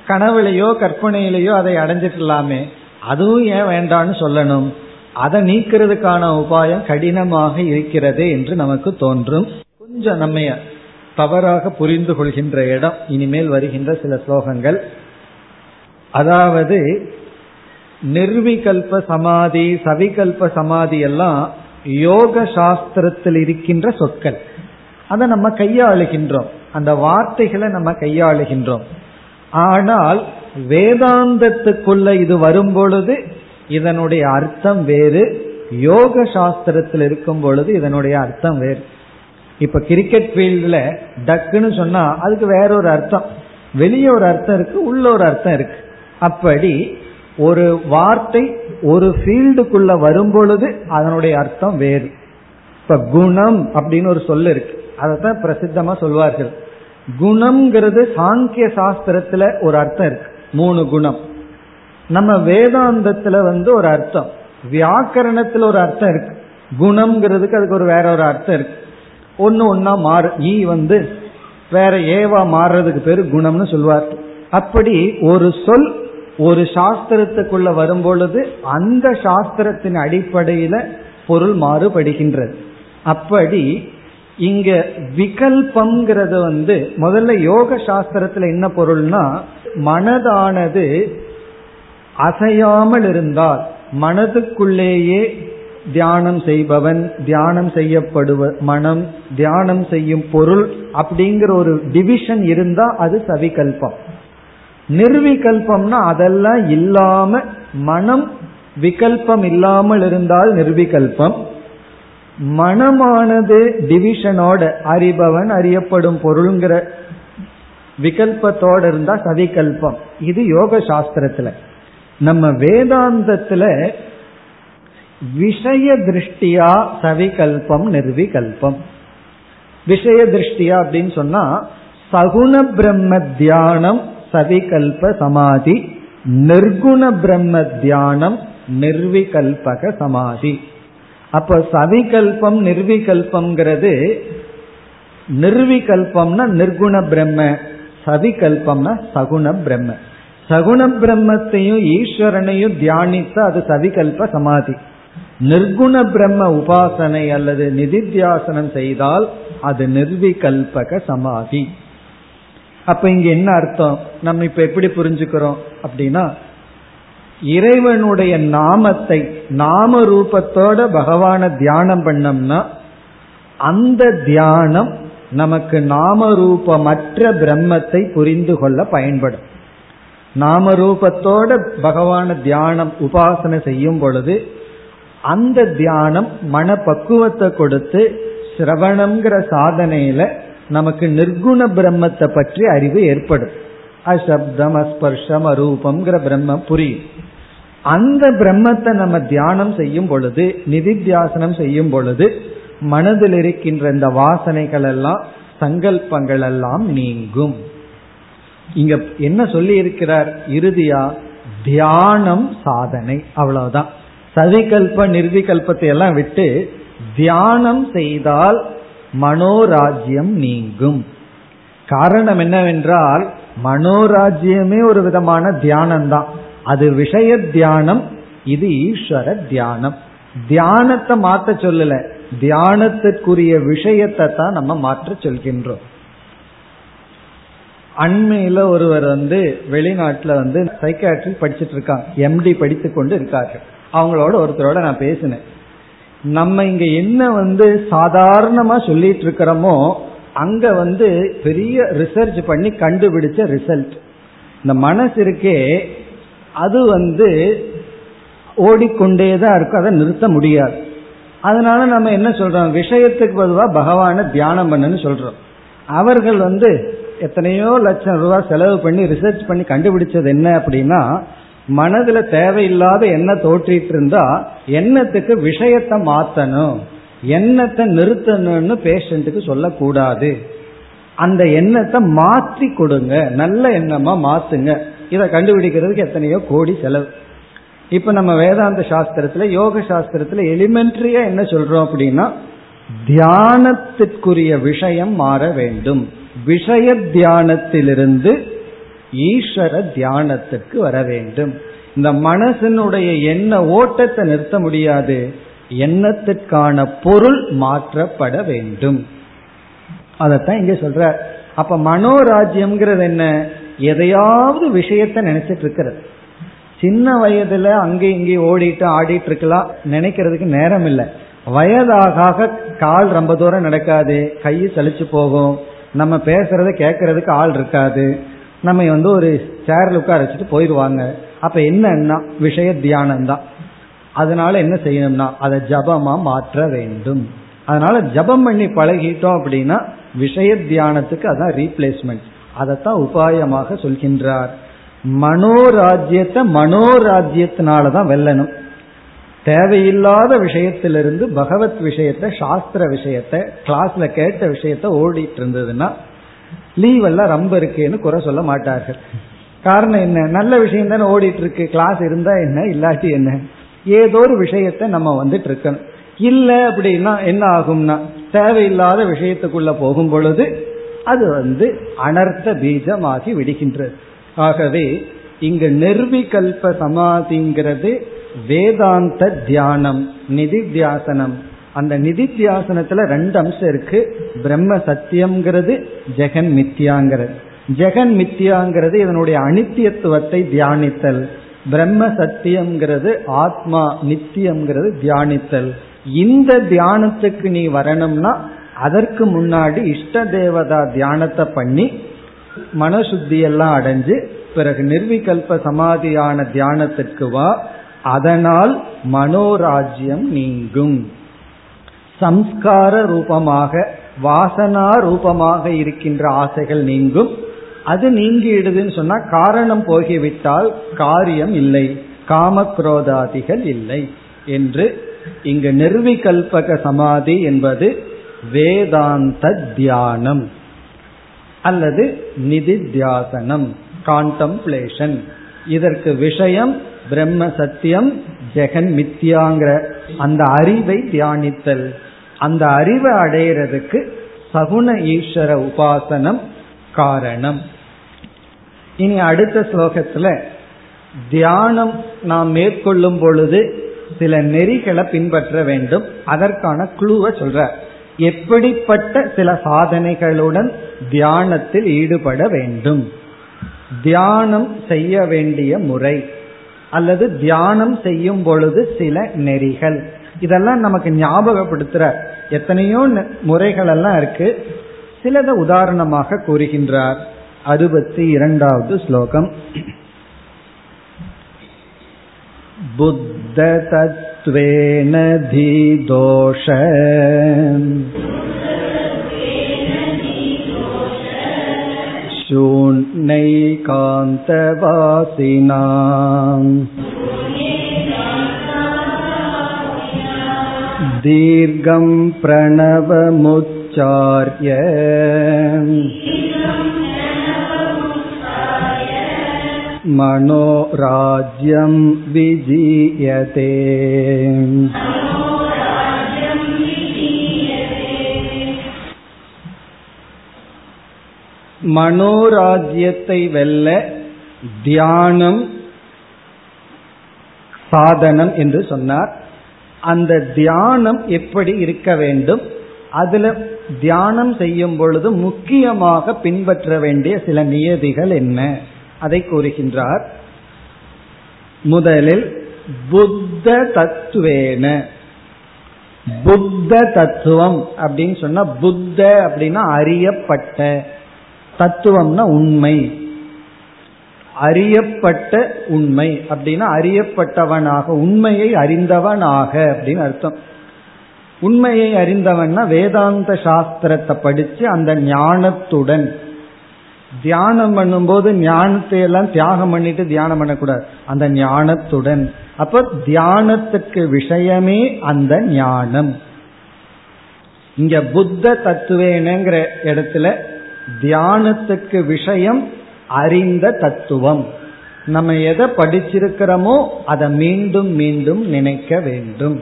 கனவுலையோ கற்பனையிலையோ அதை அடைஞ்சிடலாமே. அதுவும் ஏன் வேண்டான்னு சொல்லணும். அதை நீக்கிறதுக்கான உபாயம் கடினமாக இருக்கிறது என்று நமக்கு தோன்றும். கொஞ்சம் நம்ம தவறாக புரிந்து கொள்கின்ற இடம் இனிமேல் வருகின்ற சில ஸ்லோகங்கள். அதாவது நிர்விகல்ப சமாதி சவிகல்ப சமாதி எல்லாம் யோக சாஸ்திரத்தில் இருக்கின்ற சொற்கள். அதை நம்ம கையாளுகின்றோம். அந்த வார்த்தைகளை நம்ம கையாளுகின்றோம். ஆனால் வேதாந்தத்துக்குள்ள இது வரும் பொழுது இதனுடைய அர்த்தம் வேறு யோக சாஸ்திரத்தில் இருக்கும் பொழுது இதனுடைய அர்த்தம் வேறு. இப்ப கிரிக்கெட் ஃபீல்டுல டக்குன்னு சொன்னா அதுக்கு வேற ஒரு அர்த்தம். வெளியே ஒரு அர்த்தம் இருக்கு உள்ள ஒரு அர்த்தம் இருக்கு. அப்படி ஒரு வார்த்தை ஒரு ஃபீல்டுக்குள்ள வரும் பொழுது அதனுடைய அர்த்தம் வேறு. இப்ப குணம் அப்படின்னு ஒரு சொல் இருக்கு. அதைத்தான் பிரசித்தமா சொல்வார்கள். குணம்ங்கிறது சாங்கிய சாஸ்திரத்துல ஒரு அர்த்தம் இருக்கு. மூணு குணம். நம்ம வேதாந்தத்துல வந்து ஒரு அர்த்தம். வியாக்கரணத்துல ஒரு அர்த்தம் இருக்கு. குணம்ங்கிறதுக்கு அதுக்கு ஒரு வேற ஒரு அர்த்தம் இருக்கு. ஒன்னு ஒன்னா மாறு. ஈ வந்து வேற ஏவா மாறுறதுக்கு பேரு குணம்னு சொல்வார். அப்படி ஒரு சொல் ஒரு சாஸ்திரத்துக்குள்ள வரும் பொழுது அந்த சாஸ்திரத்தின் அடிப்படையில பொருள் மாறுபடுகின்றது. அப்படி இங்க விகல்பம்ங்கிறது வந்து முதல்ல யோக சாஸ்திரத்துல என்ன பொருள்னா மனதானது அசையாமல் இருந்தால் மனதுக்குள்ளேயே தியானம் செய்பவன் தியானம் செய்யப்படுவ மனம் தியானம் செய்யும் பொருள் அப்படிங்கிற ஒரு டிவிஷன் இருந்தா அது சவிகல்பம். நிர்விகல்பம்னா அதெல்லாம் இல்லாம மனம் விகல்பம் இல்லாமல் இருந்தால் நிர்விகல்பம். மனமானது டிவிஷனோட அறிபவன் அறியப்படும் பொருள்ங்கிற விகல்பத்தோட இருந்தா சவிகல்பம். இது யோக சாஸ்திரத்துல நம்ம வேதாந்தத்துல விஷய திருஷ்டியா சவிகல்பம் நிர்விகல்பம். விஷய திருஷ்டியா அப்படின்னு சொன்னா சகுண பிரம்ம தியானம் சவிகல்ப சமாதி நிர்குண பிரம்ம தியானம் நிர்விகல்பக சமாதி. அப்ப சவிகல்பம் நிர்விகல்பம்ங்கிறது நிர்விகல்பம்னா நிர்குண பிரம்ம சவிகல்பம்னா சகுண பிரம்ம. சகுண பிரம்மத்தையும் ஈஸ்வரனையும் தியானித்து அது சவிகல்ப சமாதி. நிர்குண பிரம்ம உபாசனை அல்லது நிதித்தியாசனம் செய்தால் அது நிர்விகல்பக சமாதி. அப்ப இங்க என்ன அர்த்தம்? நம்ம இப்ப எப்படி புரிஞ்சுக்கிறோம் அப்படின்னா இறைவனுடைய நாமத்தை நாம ரூபத்தோட பகவான தியானம் பண்ணோம்னா அந்த தியானம் நமக்கு நாம ரூபமற்ற பிரம்மத்தை புரிந்து கொள்ள பயன்படும். நாம ரூபத்தோட பகவான தியானம் உபாசனை செய்யும் பொழுது அந்த தியானம் மன பக்குவத்தை கொடுத்து சிரவணம்ங்கிற சாதனையில நமக்கு நிர்குண பிரம்மத்தை பற்றி அறிவு ஏற்படும். அசப்தம் அஸ்பர்ஷம் அரூபம்ங்கிற பிரம்மம் புரியும். அந்த பிரம்மத்தை நம்ம தியானம் செய்யும் பொழுது நிதித்தியாசனம் செய்யும் பொழுது மனதில் இருக்கின்ற இந்த வாசனைகள் எல்லாம் சங்கல்பங்கள் எல்லாம் நீங்கும். இங்க என்ன சொல்லி இருக்கிறார் இறுதியா தியானம் சாதனை. அவ்வளவுதான். சவிகல்ப நிர்விகல்பத்தை எல்லாம் விட்டு தியானம் செய்தால் மனோராஜ்யம் நீங்கும். காரணம் என்னவென்றால் மனோராஜ்யமே ஒரு விதமான தியானம் தான் அது விஷய தியானம் இது ஈஸ்வர தியானம். தியானத்தை மாத்த சொல்லல. தியானத்திற்குரிய விஷயத்தை தான் நம்ம மாற்ற சொல்கின்றோம். அண்மையில ஒருவர் வந்து வெளிநாட்டுல வந்து சைக்காட்ரி படிச்சுட்டு இருக்காங்க. எம்டி படித்து கொண்டு இருக்கார்கள். அவங்களோட ஒருத்தரோட நான் பேசினேன். நம்ம இங்க என்ன வந்து சாதாரணமா சொல்லிட்டு இருக்கிறோமோ அங்க வந்து பெரிய ரிசர்ச் பண்ணி கண்டுபிடிச்ச ரிசல்ட் இந்த மனசு இருக்கே அது வந்து ஓடிக்கொண்டே தான் இருக்கும் அதை நிறுத்த முடியாது. அதனால நம்ம என்ன சொல்றோம்? விஷயத்துக்கு பொதுவாக பகவான தியானம் பண்ணுன்னு சொல்றோம். அவர்கள் வந்து எத்தனையோ லட்சம் ரூபாய் செலவு பண்ணி ரிசர்ச் பண்ணி கண்டுபிடிச்சது என்ன அப்படின்னா மனதுல தேவையில்லாத எண்ணம் தோற்றிட்டு இருந்தா எண்ணத்துக்கு விஷயத்தை மாத்தணும் எண்ணத்தை நிறுத்தணும்னு பேஷண்ட்டுக்கு சொல்லக்கூடாது. அந்த எண்ணத்தை மாற்றி கொடுங்க நல்ல எண்ணமா மாத்துங்க. இதை கண்டுபிடிக்கிறதுக்கு எத்தனையோ கோடி செலவு. இப்ப நம்ம வேதாந்த சாஸ்திரத்துல யோக சாஸ்திரத்துல எலிமெண்ட்ரியா என்ன சொல்றோம் அப்படின்னா தியானத்திற்குரிய விஷயம் மாற வேண்டும். விஷய தியானத்திலிருந்து ஈஸ்வர தியானத்துக்கு வர வேண்டும். இந்த மனசனுடைய எண்ண ஓட்டத்தை நிறுத்த முடியாது. எண்ணத்திற்கான பொருள் மாற்றப்பட வேண்டும். அதத்தான் இங்க சொல்ற அப்ப மனோராஜ்யம்ங்கிறது என்ன? எதையாவது விஷயத்த நினைச்சிட்டு இருக்கிறது. சின்ன வயதுல அங்கே இங்கே ஓடிட்டு ஆடிட்டு இருக்கலாம். நினைக்கிறதுக்கு நேரம் இல்லை. வயதாக கால் ரொம்ப தூரம் நடக்காது. கை சலிச்சு போகும். நம்ம பேசுறத கேட்கறதுக்கு ஆள் இருக்காது. நம்ம வந்து ஒரு சேர்ல உட்கார வச்சுட்டு போயிடுவாங்க. அப்ப என்னன்னா விஷய தியானம் தான் அதனால என்ன செய்யணும்னா அதை ஜபமா மாற்ற வேண்டும். அதனால ஜபம் பண்ணி பழகிட்டோம் அப்படின்னா விஷய தியானத்துக்கு அதான் ரீப்ளேஸ்மெண்ட் அதைத்தான் உபாயமாக சொல்கின்றார். மனோராஜ்யத்தை மனோராஜ்யத்தினாலதான் வெல்லணும். தேவையில்லாத விஷயத்திலிருந்து பகவத் விஷயத்த சாஸ்திர விஷயத்த கிளாஸ்ல கேட்ட விஷயத்த ஓடிட்டு இருந்ததுன்னா லீவ் எல்லாம் ரொம்ப இருக்கேன்னு குறை சொல்ல மாட்டார்கள். காரணம் என்ன? நல்ல விஷயம் தானே ஓடிட்டு இருக்கு கிளாஸ் இருந்தா என்ன? இல்லாட்டி என்ன? ஏதோ ஒரு விஷயத்த நம்ம வந்துட்டு இருக்கணும் இல்ல அப்படின்னா என்ன ஆகும்னா தேவையில்லாத விஷயத்துக்குள்ள போகும் பொழுது அது வந்து அனர்த்த பீஜமாகி விடுகின்றது. ஆகவே இங்கு நிர்விகல்ப சமாதிங்கிறது வேதாந்த தியானம் நிதித்தியாசனம். அந்த நிதித்தியாசனத்துல ரெண்டு அம்சம் இருக்கு. பிரம்ம சத்தியம்ங்கிறது ஜெகன் மித்யாங்கிறது. ஜெகன் மித்யாங்கிறது இதனுடைய அனித்தியத்துவத்தை தியானித்தல். பிரம்ம சத்தியம்ங்கிறது ஆத்மா நித்தியம்ங்கிறது தியானித்தல். இந்த தியானத்துக்கு நீ வரணும்னா அதற்கு முன்னாடி இஷ்ட தேவதா தியானத்தை பண்ணி மனசுத்தி எல்லாம் அடைஞ்சு பிறகு நிர்விகல்ப சமாதியான தியானத்திற்கு வா. அதனால் மனோராஜ்யம் நீங்கும். சம்ஸ்கார ரூபமாக வாசனா ரூபமாக இருக்கின்ற ஆசைகள் நீங்கும். அது நீங்கிடுதுன்னு சொன்னா காரணம் போகிவிட்டால் காரியம் இல்லை காமக்ரோதாதிகள் இல்லை என்று இங்கு நிர்விகல்பக சமாதி என்பது வேதாந்த தியானம் அல்லது நிதித்தியாசனம் கான்டம்ப்ளேஷன் இதற்கு விஷயம் பிரம்ம சத்தியம் ஜெகன் மித்தியாங்கிற அந்த அறிவை தியானித்தல். அந்த அறிவை அடையிறதுக்கு சகுண ஈஸ்வர உபாசனம் காரணம். இனி அடுத்த ஸ்லோகத்துல தியானம் நாம் மேற்கொள்ளும் பொழுது சில நெறிகளை பின்பற்ற வேண்டும். அதற்கான குழுவை சொல்ற. எப்படிப்பட்ட சில சாதனைகளுடன் தியானத்தில் ஈடுபட வேண்டும்? தியானம் செய்ய வேண்டிய முறை அல்லது தியானம் செய்யும் பொழுது சில நெறிகள். இதெல்லாம் நமக்கு ஞாபகப்படுத்துற எத்தனையோ முறைகள் எல்லாம் இருக்கு சிலத உதாரணமாக கூறுகின்றார் அறுபத்தி இரண்டாவது ஸ்லோகம் புத்த தத்வேன தீதோஷ शून्यैकान्तवासिनाम् दीर्घं प्रणवमुच्चार्य मनोराज्यं विजीयते மனோராஜ்யத்தை வெல்ல தியானம் சாதனம் என்று சொன்னார் அந்த தியானம் எப்படி இருக்க வேண்டும் அதுல தியானம் செய்யும் பொழுது முக்கியமாக பின்பற்ற வேண்டிய சில நியதிகள் என்ன? அதை கூறுகின்றார். முதலில் புத்த தத்துவேன. புத்த தத்துவம் அப்படின்னு சொன்னா புத்த அப்படின்னா அறியப்பட்ட தத்துவம்னா உண்மை. அறியப்பட்ட உண்மை. அப்படின்னா அறியப்பட்டவனாக உண்மையை அறிந்தவனாக அப்படின்னு அர்த்தம். உண்மையை அறிந்தவன்னா வேதாந்த சாஸ்திரத்தை படிச்சு அந்த ஞானத்துடன் தியானம் பண்ணும்போது ஞானத்தை எல்லாம் தியாகம் பண்ணிட்டு தியானம் பண்ணக்கூடாது. அந்த ஞானத்துடன். அப்ப தியானத்துக்கு விஷயமே அந்த ஞானம். இங்க புத்த தத்துவேனங்கிற இடத்துல தியானத்துக்கு விஷயம் அறிந்த தத்துவம். நம்ம எதை படிச்சிருக்கிறோமோ அதை மீண்டும் மீண்டும் நினைக்க வேண்டும்.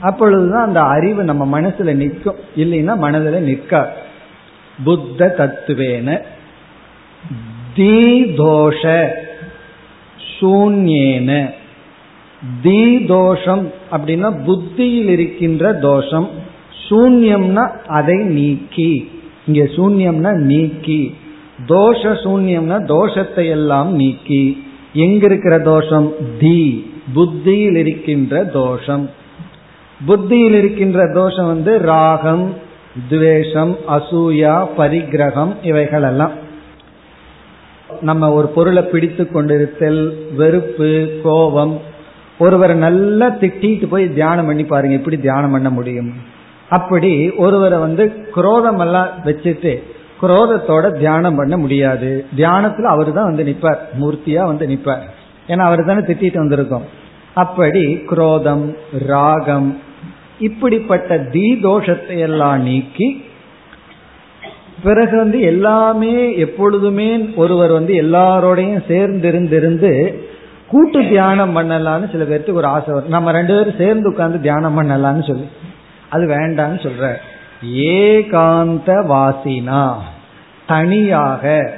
அப்பொழுதுதான் அந்த அறிவு நம்ம மனசுல நிற்கும். இல்லைன்னா மனதில் நிற்காது. புத்த தத்துவேன தீதோஷ சூன்யேன. தீதோஷம் அப்படின்னா புத்தியில் இருக்கின்ற தோஷம். சூன்யம்னா அதை நீக்கி. இங்க சூன்யம்னா நீக்கி. தோஷ சூன்யம்னா தோஷத்தை எல்லாம் நீக்கி. எங்கிருக்கிற தோஷம்? தி. புத்தியில் இருக்கின்ற தோஷம். புத்தியில் இருக்கின்ற தோஷம் வந்து ராகம் துவேஷம் அசூயா பரிகிரகம் இவைகள் எல்லாம் நம்ம ஒரு பொருளை பிடித்து கொண்டிருத்தல் வெறுப்பு கோபம் ஒருவரை நல்லா திட்டிட்டு போய் தியானம் பண்ணி பாருங்க எப்படி தியானம் பண்ண முடியும். அப்படி ஒருவரை வந்து குரோதம் எல்லாம் வச்சுட்டு குரோதத்தோட தியானம் பண்ண முடியாது. தியானத்துல அவரு தான் வந்து நிற்பார் மூர்த்தியா வந்து நிற்பார் ஏன்னா அவர் தானே திட்டிட்டு வந்திருக்கோம். அப்படி குரோதம் ராகம் இப்படிப்பட்ட தீதோஷத்தை எல்லாம் நீக்கி பிறகு வந்து எல்லாமே எப்பொழுதுமே ஒருவர் வந்து எல்லாரோடையும் சேர்ந்து இருந்திருந்து கூட்டு தியானம் பண்ணலாம்னு சில பேருக்கு ஒரு ஆசை வரும். நம்ம ரெண்டு பேரும் சேர்ந்து உட்கார்ந்து தியானம் பண்ணலாம்னு சொல்லி. அது வேண்டாம்னு சொல்ற ஏகாந்த வாசினா தனியாக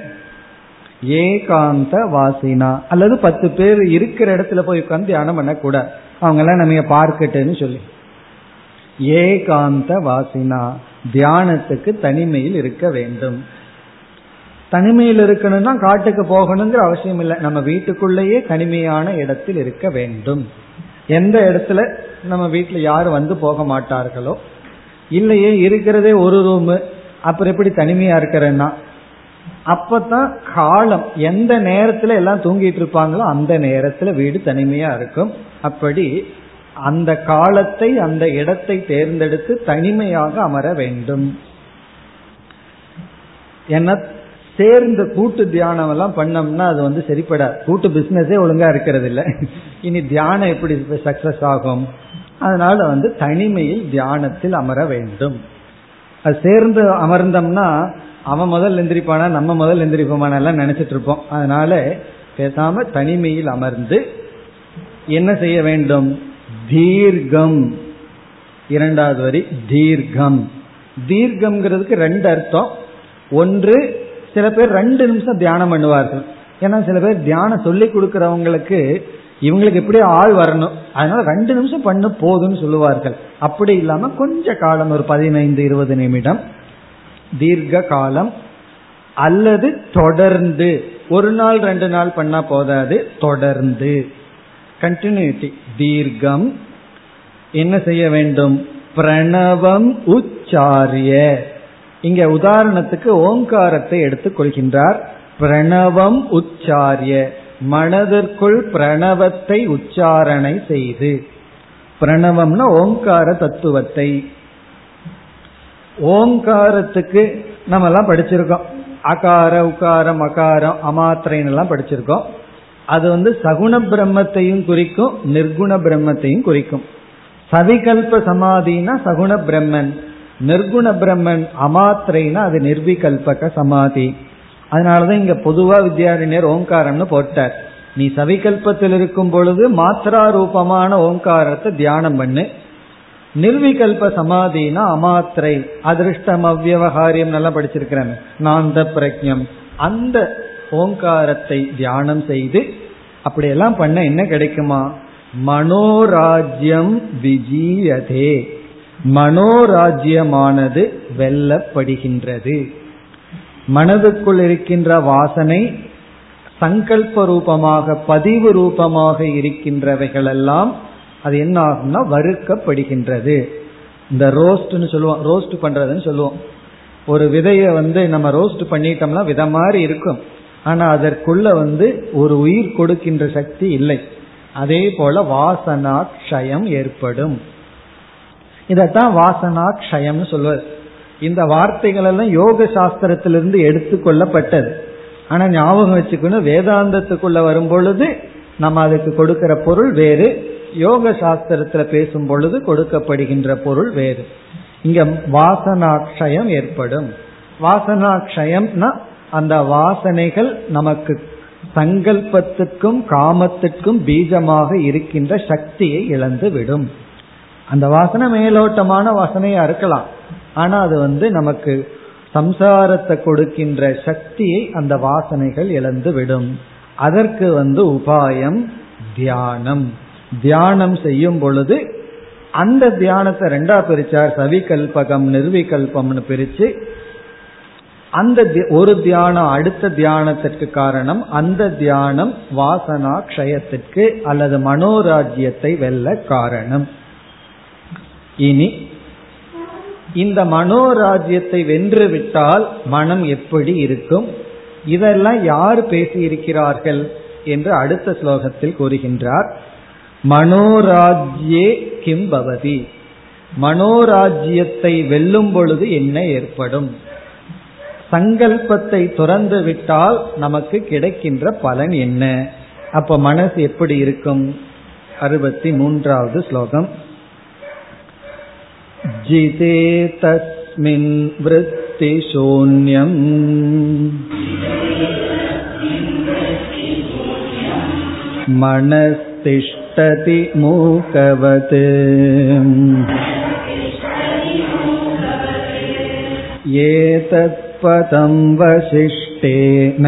ஏகாந்த வாசினா அல்லது பத்து பேர் இருக்கிற இடத்துல போய் உட்காந்து தியானம் பண்ணக்கூடாது அவங்க எல்லாம் நம்ம பார்க்கட்டுன்னு சொல்லி. ஏகாந்த வாசினா தியானத்துக்கு தனிமையில் இருக்க வேண்டும். தனிமையில் இருக்கணும்னா காட்டுக்கு போகணுங்கிற அவசியம் இல்லை. நம்ம வீட்டுக்குள்ளேயே தனிமையான இடத்தில் இருக்க வேண்டும். எந்த இடத்துல நம்ம வீட்டில் யாரும் வந்து போக மாட்டார்களோ இல்லையே இருக்கிறதே ஒரு ரூமு அப்புறம் எப்படி தனிமையா இருக்கிறேன்னா அப்பதான் காலம் எந்த நேரத்துல எல்லாம் தூங்கிட்டு இருப்பாங்களோ அந்த நேரத்துல வீடு தனிமையா இருக்கும். அப்படி அந்த காலத்தை அந்த இடத்தை தேர்ந்தெடுத்து தனிமையாக அமர வேண்டும். என்ன சேர்ந்து கூட்டு தியானம் எல்லாம் பண்ணோம்னா அது வந்து சரிப்படாது. கூட்டு பிசினஸே ஒழுங்கா இருக்கிறது இல்லை இனி தியானம் எப்படி சக்சஸ் ஆகும்? அதனால வந்து தனிமையில் தியானத்தில் அமர வேண்டும். அது சேர்ந்து அமர்ந்தோம்னா அவன் முதல் எந்திரிப்பானா நம்ம முதல் எந்திரிப்போமான எல்லாம் நினைச்சிட்டு இருப்போம். அதனால பேசாம தனிமையில் அமர்ந்து என்ன செய்ய வேண்டும்? தீர்க்கம். இரண்டாவது வரி தீர்க்கம். தீர்க்கம்ங்கிறதுக்கு ரெண்டு அர்த்தம். ஒன்று சில பேர் ரெண்டு நிமிஷம் தியானம் பண்ணுவார்கள். ஏன்னா சில பேர் தியானம் சொல்லி கொடுக்கறவங்களுக்கு இவங்களுக்கு எப்படி ஆள் வரணும். அதனால ரெண்டு நிமிஷம் பண்ணு போதும்னு சொல்லுவார்கள். அப்படி இல்லாம கொஞ்ச காலம் ஒரு பதினைந்து இருபது நிமிடம் தீர்க்க காலம் அல்லது தொடர்ந்து. ஒரு நாள் ரெண்டு நாள் பண்ணா போதாது தொடர்ந்து. கண்டினியூட்டி தீர்க்கம். என்ன செய்ய வேண்டும்? பிரணவம் உச்சாரிய. இங்க உதாரணத்துக்கு ஓங்காரத்தை எடுத்துக் கொள்கின்றார். பிரணவம் உச்சாரிய. மனதிற்குள் பிரணவத்தை உச்சாரணை செய்து. பிரணவம்னா ஓங்கார தத்துவத்தை. ஓங்காரத்துக்கு நம்ம எல்லாம் படிச்சிருக்கோம். அகார உகாரம் அகாரம் அமாத்திரைன்னு எல்லாம் படிச்சிருக்கோம். அது வந்து சகுண பிரம்மத்தையும் குறிக்கும் நிர்குண பிரம்மத்தையும் குறிக்கும். சவிகல்ப சமாதினா சகுண பிரம்மன். நிர்குண பிரம்மன் அமாத்திரைனா அது நிர்விகல்பக சமாதி. அதனாலதான் இங்க பொதுவா வித்யாரண்யர் ஓங்காரம்னு போட்டார். நீ சவிகல்பத்தில் இருக்கும் பொழுது மாத்திரா ரூபமான ஓங்காரத்தை தியானம் பண்ணு. நிர்விகல்ப சமாதினா அமாத்திரை அதிருஷ்டம் அவ்வகாரியம் நல்லா படிச்சிருக்கிறேன் நாந்த பிரக்ஞம் அந்த ஓங்காரத்தை தியானம் செய்து அப்படியெல்லாம் பண்ண என்ன கிடைக்குமா? மனோராஜ்யம் விஜீயதே. மனோராஜ்யமானது வெல்லப்படுகின்றது. மனதுக்குள் இருக்கின்ற வாசனை சங்கல்ப ரூபமாக பதிவு ரூபமாக இருக்கின்றவைகளெல்லாம் அது என்ன ஆகும்னா வறுக்கப்படுகின்றது. இந்த ரோஸ்ட்னு சொல்லுவோம் ரோஸ்ட் பண்றதுன்னு சொல்லுவோம். ஒரு விதையை வந்து நம்ம ரோஸ்ட் பண்ணிட்டோம்னா வித மாதிரி இருக்கும். ஆனா அதற்குள்ள வந்து ஒரு உயிர் கொடுக்கின்ற சக்தி இல்லை. அதே போல வாசனா க்ஷயம் ஏற்படும். இதத்தான் வாசனா க்ஷயம்னு சொல்வது இந்த வார்த்தைகள் எல்லாம் யோக சாஸ்திரத்திலிருந்து எடுத்துக்கொள்ளப்பட்டது. ஆனா ஞாபகம் வச்சுக்கணும் வேதாந்தத்துக்குள்ள வரும் பொழுது நம்ம அதுக்கு கொடுக்கிற பொருள் வேறு யோக சாஸ்திரத்துல பேசும் பொழுது கொடுக்கப்படுகின்ற பொருள் வேறு. இங்க வாசனாட்சயம் ஏற்படும். வாசனாட்சயம்னா அந்த வாசனைகள் நமக்கு சங்கல்பத்துக்கும் காமத்துக்கும் பீஜமாக இருக்கின்ற சக்தியை இழந்து விடும் அந்த வாசனை மேலோட்டமான வாசனையா இருக்கலாம். ஆனா அது வந்து நமக்கு சம்சாரத்தை கொடுக்கின்ற சக்தியை அந்த வாசனைகள் இழந்து விடும். அதற்கு வந்து உபாயம் தியானம். தியானம் செய்யும் பொழுது அந்த தியானத்தை ரெண்டா பிரிச்சார். சவிகல்பகம் நிர்விகல்பம்னு பிரிச்சு அந்த ஒரு தியானம் அடுத்த தியானத்திற்கு காரணம் அந்த தியானம் வாசனா க்ஷயத்திற்கு அல்லது மனோராஜ்யத்தை வெல்ல காரணம். இனி இந்த மனோராஜ்யத்தை வென்று விட்டால் மனம் எப்படி இருக்கும்? இதெல்லாம் யார் பேசியிருக்கிறார்கள் என்று அடுத்த ஸ்லோகத்தில் கூறுகின்றார். மனோராஜ்யே கிம் பவதி. மனோராஜ்யத்தை வெல்லும் பொழுது என்ன ஏற்படும்? சங்கல்பத்தை துறந்து விட்டால் நமக்கு கிடைக்கின்ற பலன் என்ன? அப்ப மனசு எப்படி இருக்கும்? அறுபத்தி மூன்றாவது ஸ்லோகம். जिते तस्मिन् वृत्तिशून्यम् मनस्तिष्ठति मूकवत् एतत्पदं वसिष्ठेन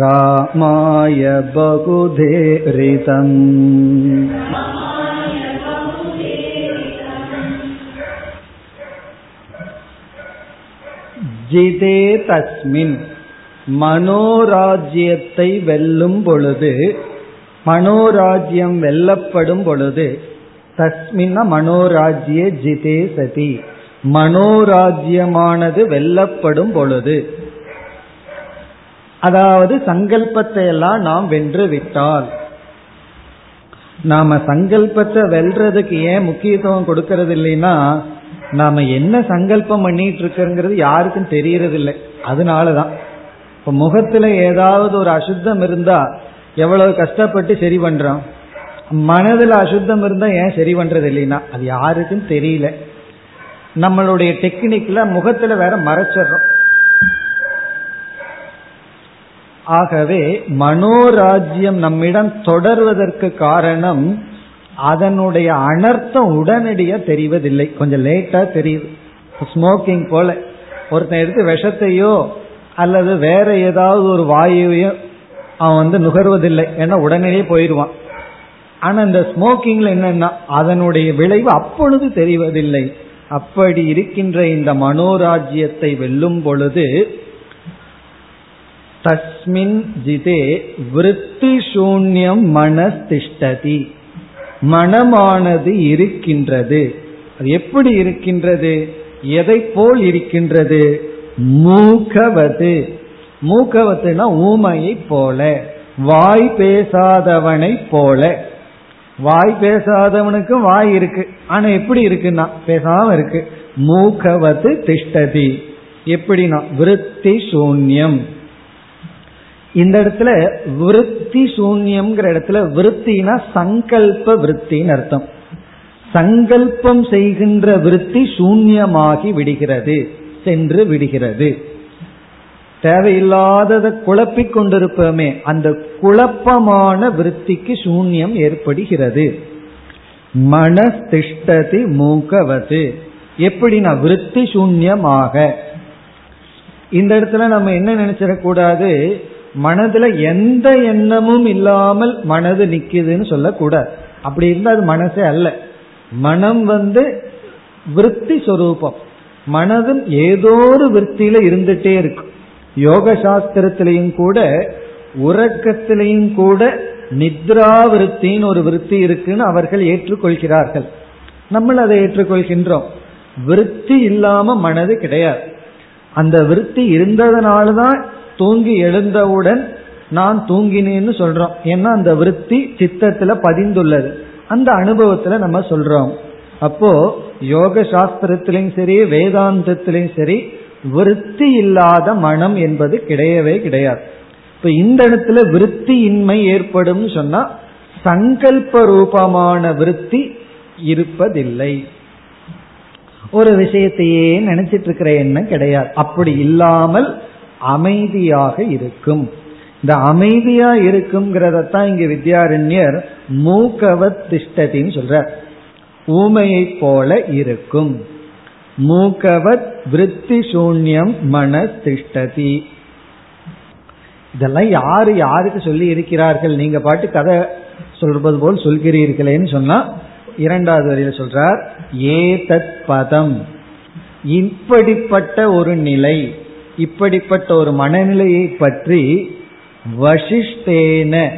रामाय बहुधेरितम् ஜிதே தஸ்மின் மனோராஜ்யத்தை வெல்லும் பொழுது மனோராஜ்யம் வெல்லப்படும் பொழுது தஸ்மின்ன மனோராஜ்ய ஜிதே சதி மனோராஜ்யமானது வெல்லப்படும் பொழுது அதாவது சங்கல்பத்தை எல்லாம் நாம் வென்று விட்டால். நாம சங்கல்பத்தை வெல்றதுக்கு ஏன் முக்கியத்துவம் கொடுக்கறது இல்லைன்னா நாம என்ன சங்கல்பம் பண்ணிட்டு இருக்கிறோங்கிறது யாருக்கும் தெரியறது இல்லை அதனாலதான். இப்ப முகத்துல ஏதாவது ஒரு அசுத்தம் இருந்தா எவ்வளவு கஷ்டப்பட்டு சரி பண்றோம். மனதில் அசுத்தம் இருந்தா ஏன் சரி பண்றது இல்லைன்னா அது யாருக்கும் தெரியல. நம்மளுடைய டெக்னிக்ல முகத்துல வேற மறைச்சிடுறோம். ஆகவே மனோராஜ்யம் நம்மிடம் தொடர்வதற்கு காரணம் அதனுடைய அனர்த்தம் உடனடியா தெரிவதில்லை. கொஞ்சம் லேட்டா தெரியுது. ஸ்மோக்கிங் போல. ஒருத்தன் எடுத்து விஷத்தையோ அல்லது வேற ஏதாவது ஒரு வாயுவையோ அவன் வந்து நுகர்வதில்லை. ஏன்னா உடனடியே போயிடுவான். ஆனா இந்த ஸ்மோக்கிங்ல என்னன்னா அதனுடைய விளைவு அப்பொழுது தெரிவதில்லை. அப்படி இருக்கின்ற இந்த மனோராஜ்யத்தை வெல்லும் பொழுது தஸ்மின் ஜிதே விருத்தி சூன்யம் மனஸ்திஷ்டதி மனமானது இருக்கின்றது। அது எப்படி இருக்கின்றது? எதை போல் இருக்கின்றது? மூகவது மூக்கவத்துனா ஊமையை போல வாய் பேசாதவனை போல. வாய் பேசாதவனுக்கும் வாய் இருக்கு. ஆனா எப்படி இருக்குன்னா பேசாம இருக்கு. மூக்கவது திஷ்டதி. எப்படின்னா விருத்தி சூன்யம் இந்த இடத்துல விருத்தி சூன்யம்ங்கிற இடத்துல விருத்தினா சங்கல்ப விருத்தின்னு அர்த்தம். சங்கல்பம் செய்கின்ற விருத்தி சூன்யமாகி விடுகிறது சென்று விடுகிறது. தேவையில்லாததை குழப்பிக் கொண்டிருப்போமே அந்த குழப்பமான விருத்திக்கு சூன்யம் ஏற்படுகிறது. மனஸ்திஷ்டதி மூக்கவது எப்படின்னா விருத்தி சூன்யமாக. இந்த இடத்துல நம்ம என்ன நினைச்சிடக்கூடாது? மனதுல எந்த எண்ணமும் இல்லாமல் மனது நிக்குதுன்னு சொல்லக்கூடாது அப்படி இருந்தா அது மனசே அல்ல. மனம் வந்து விற்பி சொரூபம். மனதும் ஏதோ ஒரு விற்த்தியில இருந்துட்டே இருக்கும் யோக சாஸ்திரத்திலையும் கூட உறக்கத்திலையும் கூட நித்ரா விற்த்தின்னு ஒரு விற்பி இருக்குன்னு அவர்கள் ஏற்றுக்கொள்கிறார்கள். நம்ம அதை ஏற்றுக்கொள்கின்றோம். விருத்தி இல்லாம மனது கிடையாது. அந்த விருத்தி இருந்ததுனால தான் தூங்கி எழுந்தவுடன் நான் தூங்கினேன்னு சொல்றோம். ஏன்னா அந்த விற்பி சித்தத்துல பதிந்துள்ளது. அந்த அனுபவத்துல நம்ம சொல்றோம். அப்போ யோக சாஸ்திரத்திலையும் சரி வேதாந்தத்திலையும் சரி விருத்தி இல்லாத மனம் என்பது கிடையவே கிடையாது. இப்ப இந்த இடத்துல விருத்தி இன்மை ஏற்படும் சொன்னா சங்கல்ப ரூபமான விருத்தி இருப்பதில்லை. ஒரு விஷயத்தையே நினைச்சிட்டு இருக்கிற எண்ணம் கிடையாது. அப்படி இல்லாமல் அமைதியாக இருக்கும். இந்த அமைதியா இருக்குங்கிறதான் இங்க வித்யாரண்யர் மூக்கவத் திஷ்டதின்னு சொல்ற ஊமையை போல இருக்கும். மூக்கவத் விருத்தி சூன்யம் மன திஷ்டதி. இதெல்லாம் யாரு யாருக்கு சொல்லி இருக்கிறார்கள்? நீங்க பாட்டு கதை சொல்றது போல் சொல்கிறீர்களேன்னு சொன்னா இரண்டாவது வரையில் சொல்றார் ஏதத் பதம். இப்படிப்பட்ட ஒரு நிலை. இப்படிப்பட்ட ஒரு மனநிலையை பற்றி வசிஷ்டேன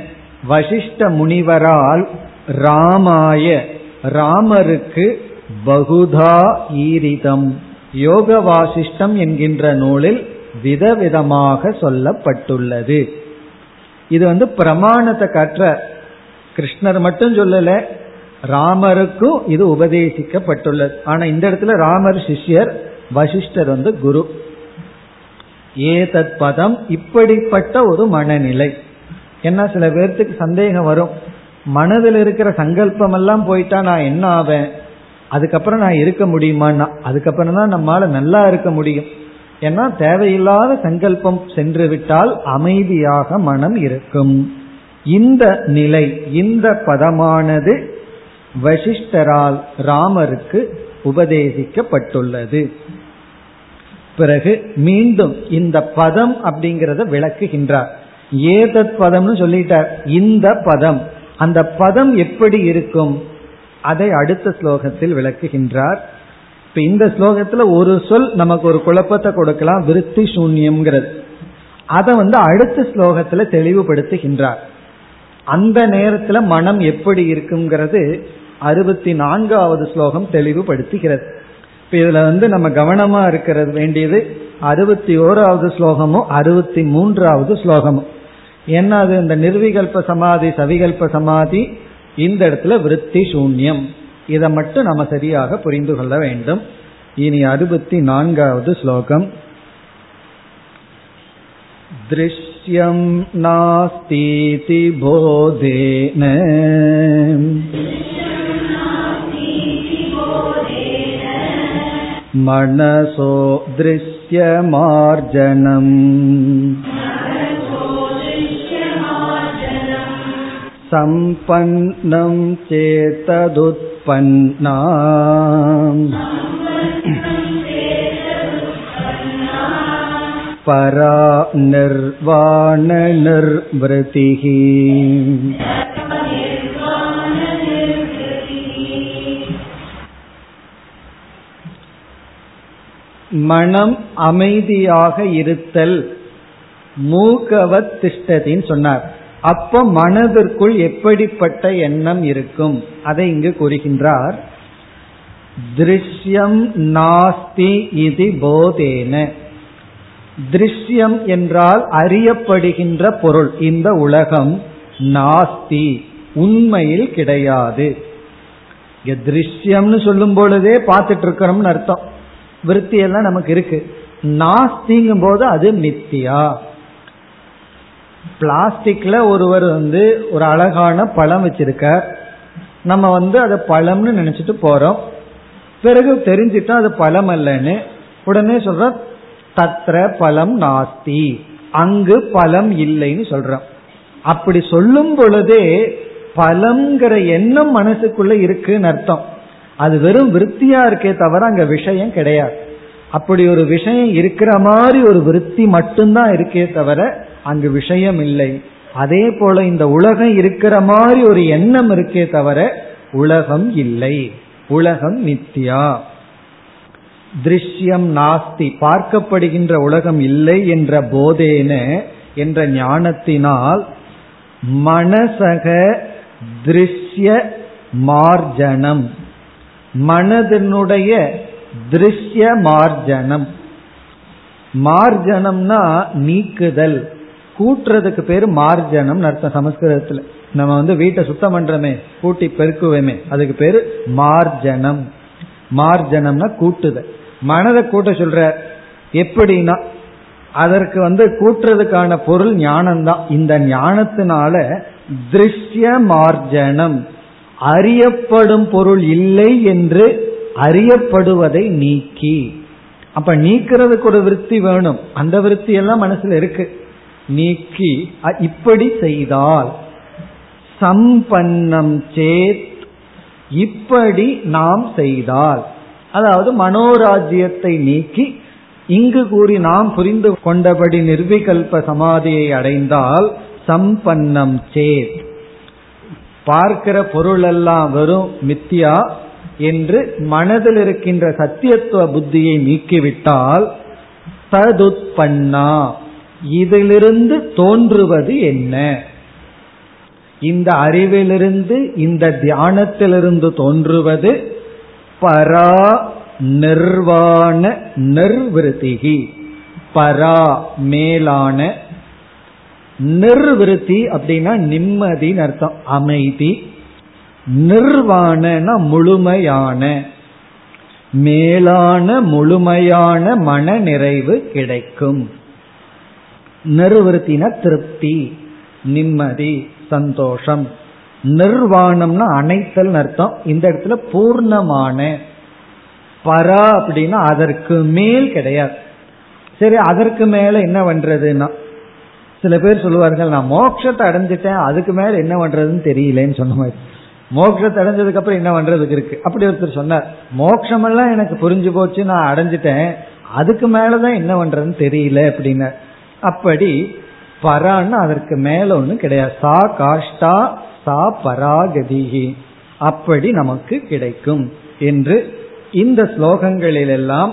வசிஷ்ட முனிவரால் ராமாய ராமருக்கு பகுதா ஈரிதம். யோக வாசிஷ்டம் என்கின்ற நூலில் விதவிதமாக சொல்லப்பட்டுள்ளது. இது வந்து பிரமாணத்தை கற்ற கிருஷ்ணர் மட்டும் சொல்லல ராமருக்கும் இது உபதேசிக்கப்பட்டுள்ளது. ஆனா இந்த இடத்துல ராமர் சிஷ்யர் வசிஷ்டர் வந்து குரு. ஏதத் பதம் இப்படிப்பட்ட ஒரு மனநிலை. என்ன சில பேர்த்துக்கு சந்தேகம் வரும். மனதில் இருக்கிற சங்கல்பம் எல்லாம் போயிட்டா நான் என்ன ஆவேன்? அதுக்கப்புறம் நான் இருக்க முடியுமான்னா? அதுக்கப்புறம் தான் நம்மால நல்லா இருக்க முடியும். ஏன்னா தேவையில்லாத சங்கல்பம் சென்று விட்டால் அமைதியாக மனம் இருக்கும். இந்த நிலை இந்த பதமானது வசிஷ்டரால் ராமருக்கு உபதேசிக்கப்பட்டுள்ளது. பிறகு மீண்டும் இந்த பதம் அப்படிங்கிறத விளக்குகின்றார். ஏதத் பதம்னு சொல்லிட்டார். இந்த பதம். அந்த பதம் எப்படி இருக்கும்? அதை அடுத்த ஸ்லோகத்தில் விளக்குகின்றார். இப்ப இந்த ஸ்லோகத்துல ஒரு சொல் நமக்கு ஒரு குழப்பத்தை கொடுக்கலாம். விருத்தி சூன்யம்ங்கிறது. அதை வந்து அடுத்த ஸ்லோகத்துல தெளிவுபடுத்துகின்றார். அந்த நேரத்துல மனம் எப்படி இருக்குங்கிறது அறுபத்தி நான்காவது ஸ்லோகம் தெளிவுபடுத்துகிறது. இப்ப இதுல வந்து நம்ம கவனமா இருக்கிறது வேண்டியது அறுபத்தி ஓராவது ஸ்லோகமும் அறுபத்தி மூன்றாவது ஸ்லோகமும் ஏன்னா அது இந்த நிர்விகல்ப சமாதி சவிகல்ப சமாதி இந்த இடத்துல விருத்தி சூன்யம் இதை மட்டும் நம்ம சரியாக புரிந்து கொள்ள வேண்டும் இனி அறுபத்தி நான்காவது ஸ்லோகம் दृश्यं नास्तीति बोधेन मनसो दृश्यमार्जनम् सम्पन्नं चेतदुत्पन्ना परा निर्वाणनिर्वृतिः மனம் அமைதியாக இருத்தல். மூகவத் திஷ்டத்தின்னு சொன்னார். அப்ப மனதிற்குள் எப்படிப்பட்ட எண்ணம் இருக்கும்? அதை இங்கு கூறுகின்றார். திருஷ்யம் நாஸ்தி இது போதேன. திருஷ்யம் என்றால் அறியப்படுகின்ற பொருள். இந்த உலகம் நாஸ்தி உண்மையில் கிடையாது. திருஷ்யம்னு சொல்லும் பொழுதே பார்த்துட்டு இருக்கிறோம்னு அர்த்தம். விருத்தி எல்லாம் நமக்கு இருக்கு. நாஸ்திங்கும் போது அது மித்தியா. பிளாஸ்டிக்ல ஒருவர் வந்து ஒரு அழகான பழம் வச்சிருக்க நம்ம வந்து அதை பழம்னு நினைச்சிட்டு போறோம். பிறகு தெரிஞ்சிட்டா அது பழம் அல்லன்னு உடனே சொல்றோம் தத்ர பலம் நாஸ்தி. அங்கு பலம் இல்லைன்னு சொல்றோம். அப்படி சொல்லும் பொழுதே பலம்ங்கிற எண்ணம் மனசுக்குள்ள இருக்குன்னு அர்த்தம். அது வெறும் விருத்தியா இருக்கே தவிர அங்க விஷயம் கிடையாது. அப்படி ஒரு விஷயம் இருக்கிற மாதிரி ஒரு விருத்தி மட்டும்தான் இருக்கே தவிர அங்கு விஷயம் இல்லை. அதே போல இந்த உலகம் இருக்கிற மாதிரி ஒரு எண்ணம் இருக்கே தவிர உலகம் இல்லை. உலகம் நித்யா திருஷ்யம் நாஸ்தி. பார்க்கப்படுகின்ற உலகம் இல்லை என்ற போதேன என்ற ஞானத்தினால் மனசக திருஷ்ய மார்ஜனம். மனதினுடைய திருஷ்ய மார்ஜனம். மார்ஜனம்னா நீக்குதல். கூட்டுறதுக்கு பேர் மார்ஜனம் அர்த்தம் சமஸ்கிருதத்துல. நம்ம வந்து வீட்டை சுத்தம் பண்றோமே கூட்டி பெருக்குவேமே அதுக்கு பேரு மார்ஜனம். மார்ஜனம்னா கூட்டுதல். மனதை கூட்ட சொல்ற எப்படின்னா அதற்கு வந்து கூட்டுறதுக்கான பொருள் ஞானம்தான். இந்த ஞானத்தினால திருஷ்ய மார்ஜனம். அறியப்படும் பொருள் இல்லை என்று அறியப்படுவதை நீக்கி. அப்ப நீக்கிறதுக்கு ஒரு விற்பி வேணும். அந்த விற்பி எல்லாம் மனசுல இருக்கு. நீக்கி இப்படி செய்தால் சம்பன்னம் சேத் இப்படி நாம் செய்தால். அதாவது மனோராஜ்யத்தை நீக்கி இங்கு கூறி நாம் புரிந்து கொண்டபடி நிர்விகல்ப சமாதியை அடைந்தால் சம்பன்னம் சேத். பார்க்கிற பொருள் எல்லாம் வெறும் மித்தியா என்று மனதில் இருக்கின்ற சத்தியத்துவ புத்தியை நீக்கிவிட்டால் ததுத்பன்னா இதிலிருந்து தோன்றுவது என்ன? இந்த அறிவிலிருந்து இந்த தியானத்திலிருந்து தோன்றுவது பரா நிர்வாண நிர்விருத்திகி பரா மேலான நிர்விருத்தி அப்படின்னா நிம்மதினு அர்த்தம். அமைதி. நிர்வாணன முழுமையான. மேலான முழுமையான மன நிறைவு கிடைக்கும். நிர்வருத்தின திருப்தி நிம்மதி சந்தோஷம். நிர்வாணம்னா அனைத்தல் அர்த்தம். இந்த இடத்துல பூர்ணமான. பரா அப்படின்னா அதற்கு மேல் கிடையாது. சரி அதற்கு மேல என்ன பண்றதுன்னா சில பேர் சொல்லுவார்கள் நான் மோட்சத்தை அடைஞ்சிட்டேன் அதுக்கு மேல என்ன பண்றதுன்னு தெரியலன்னு சொன்ன மாதிரி. மோட்சத்தை அடைஞ்சதுக்கு அப்புறம் என்ன பண்றதுக்கு இருக்கு? அப்படி ஒருத்தர் சொன்னார் மோட்சமெல்லாம் எனக்கு புரிஞ்சு போச்சு நான் அடைஞ்சிட்டேன் அதுக்கு மேலதான் என்ன பண்றதுன்னு தெரியல அப்படின்னு அப்படி பரான்னு அதற்கு மேல ஒண்ணு கிடையாது. சா காஷ்டா சா பராகதிகி அப்படி நமக்கு கிடைக்கும் என்று இந்த ஸ்லோகங்களிலெல்லாம்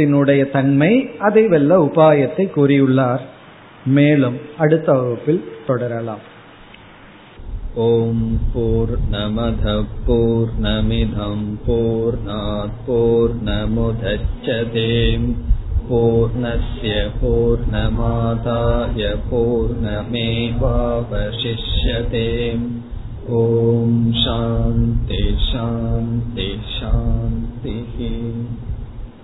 மனோராஜ்யத்தினுடைய தன்மை அதை வெல்ல உபாயத்தை கூறியுள்ளார். மேலும் அடுத்த வகுப்பில் தொடரலாம். ஓம் போர் நமத போர் நமிதம் போர் போர் நமுதச்சதேம் பூர்ணய பூர்ணமாதாய பூர்ணமேவாவசிஷ்யதேம். ஓம் சாந்தி சாந்தி சாந்தி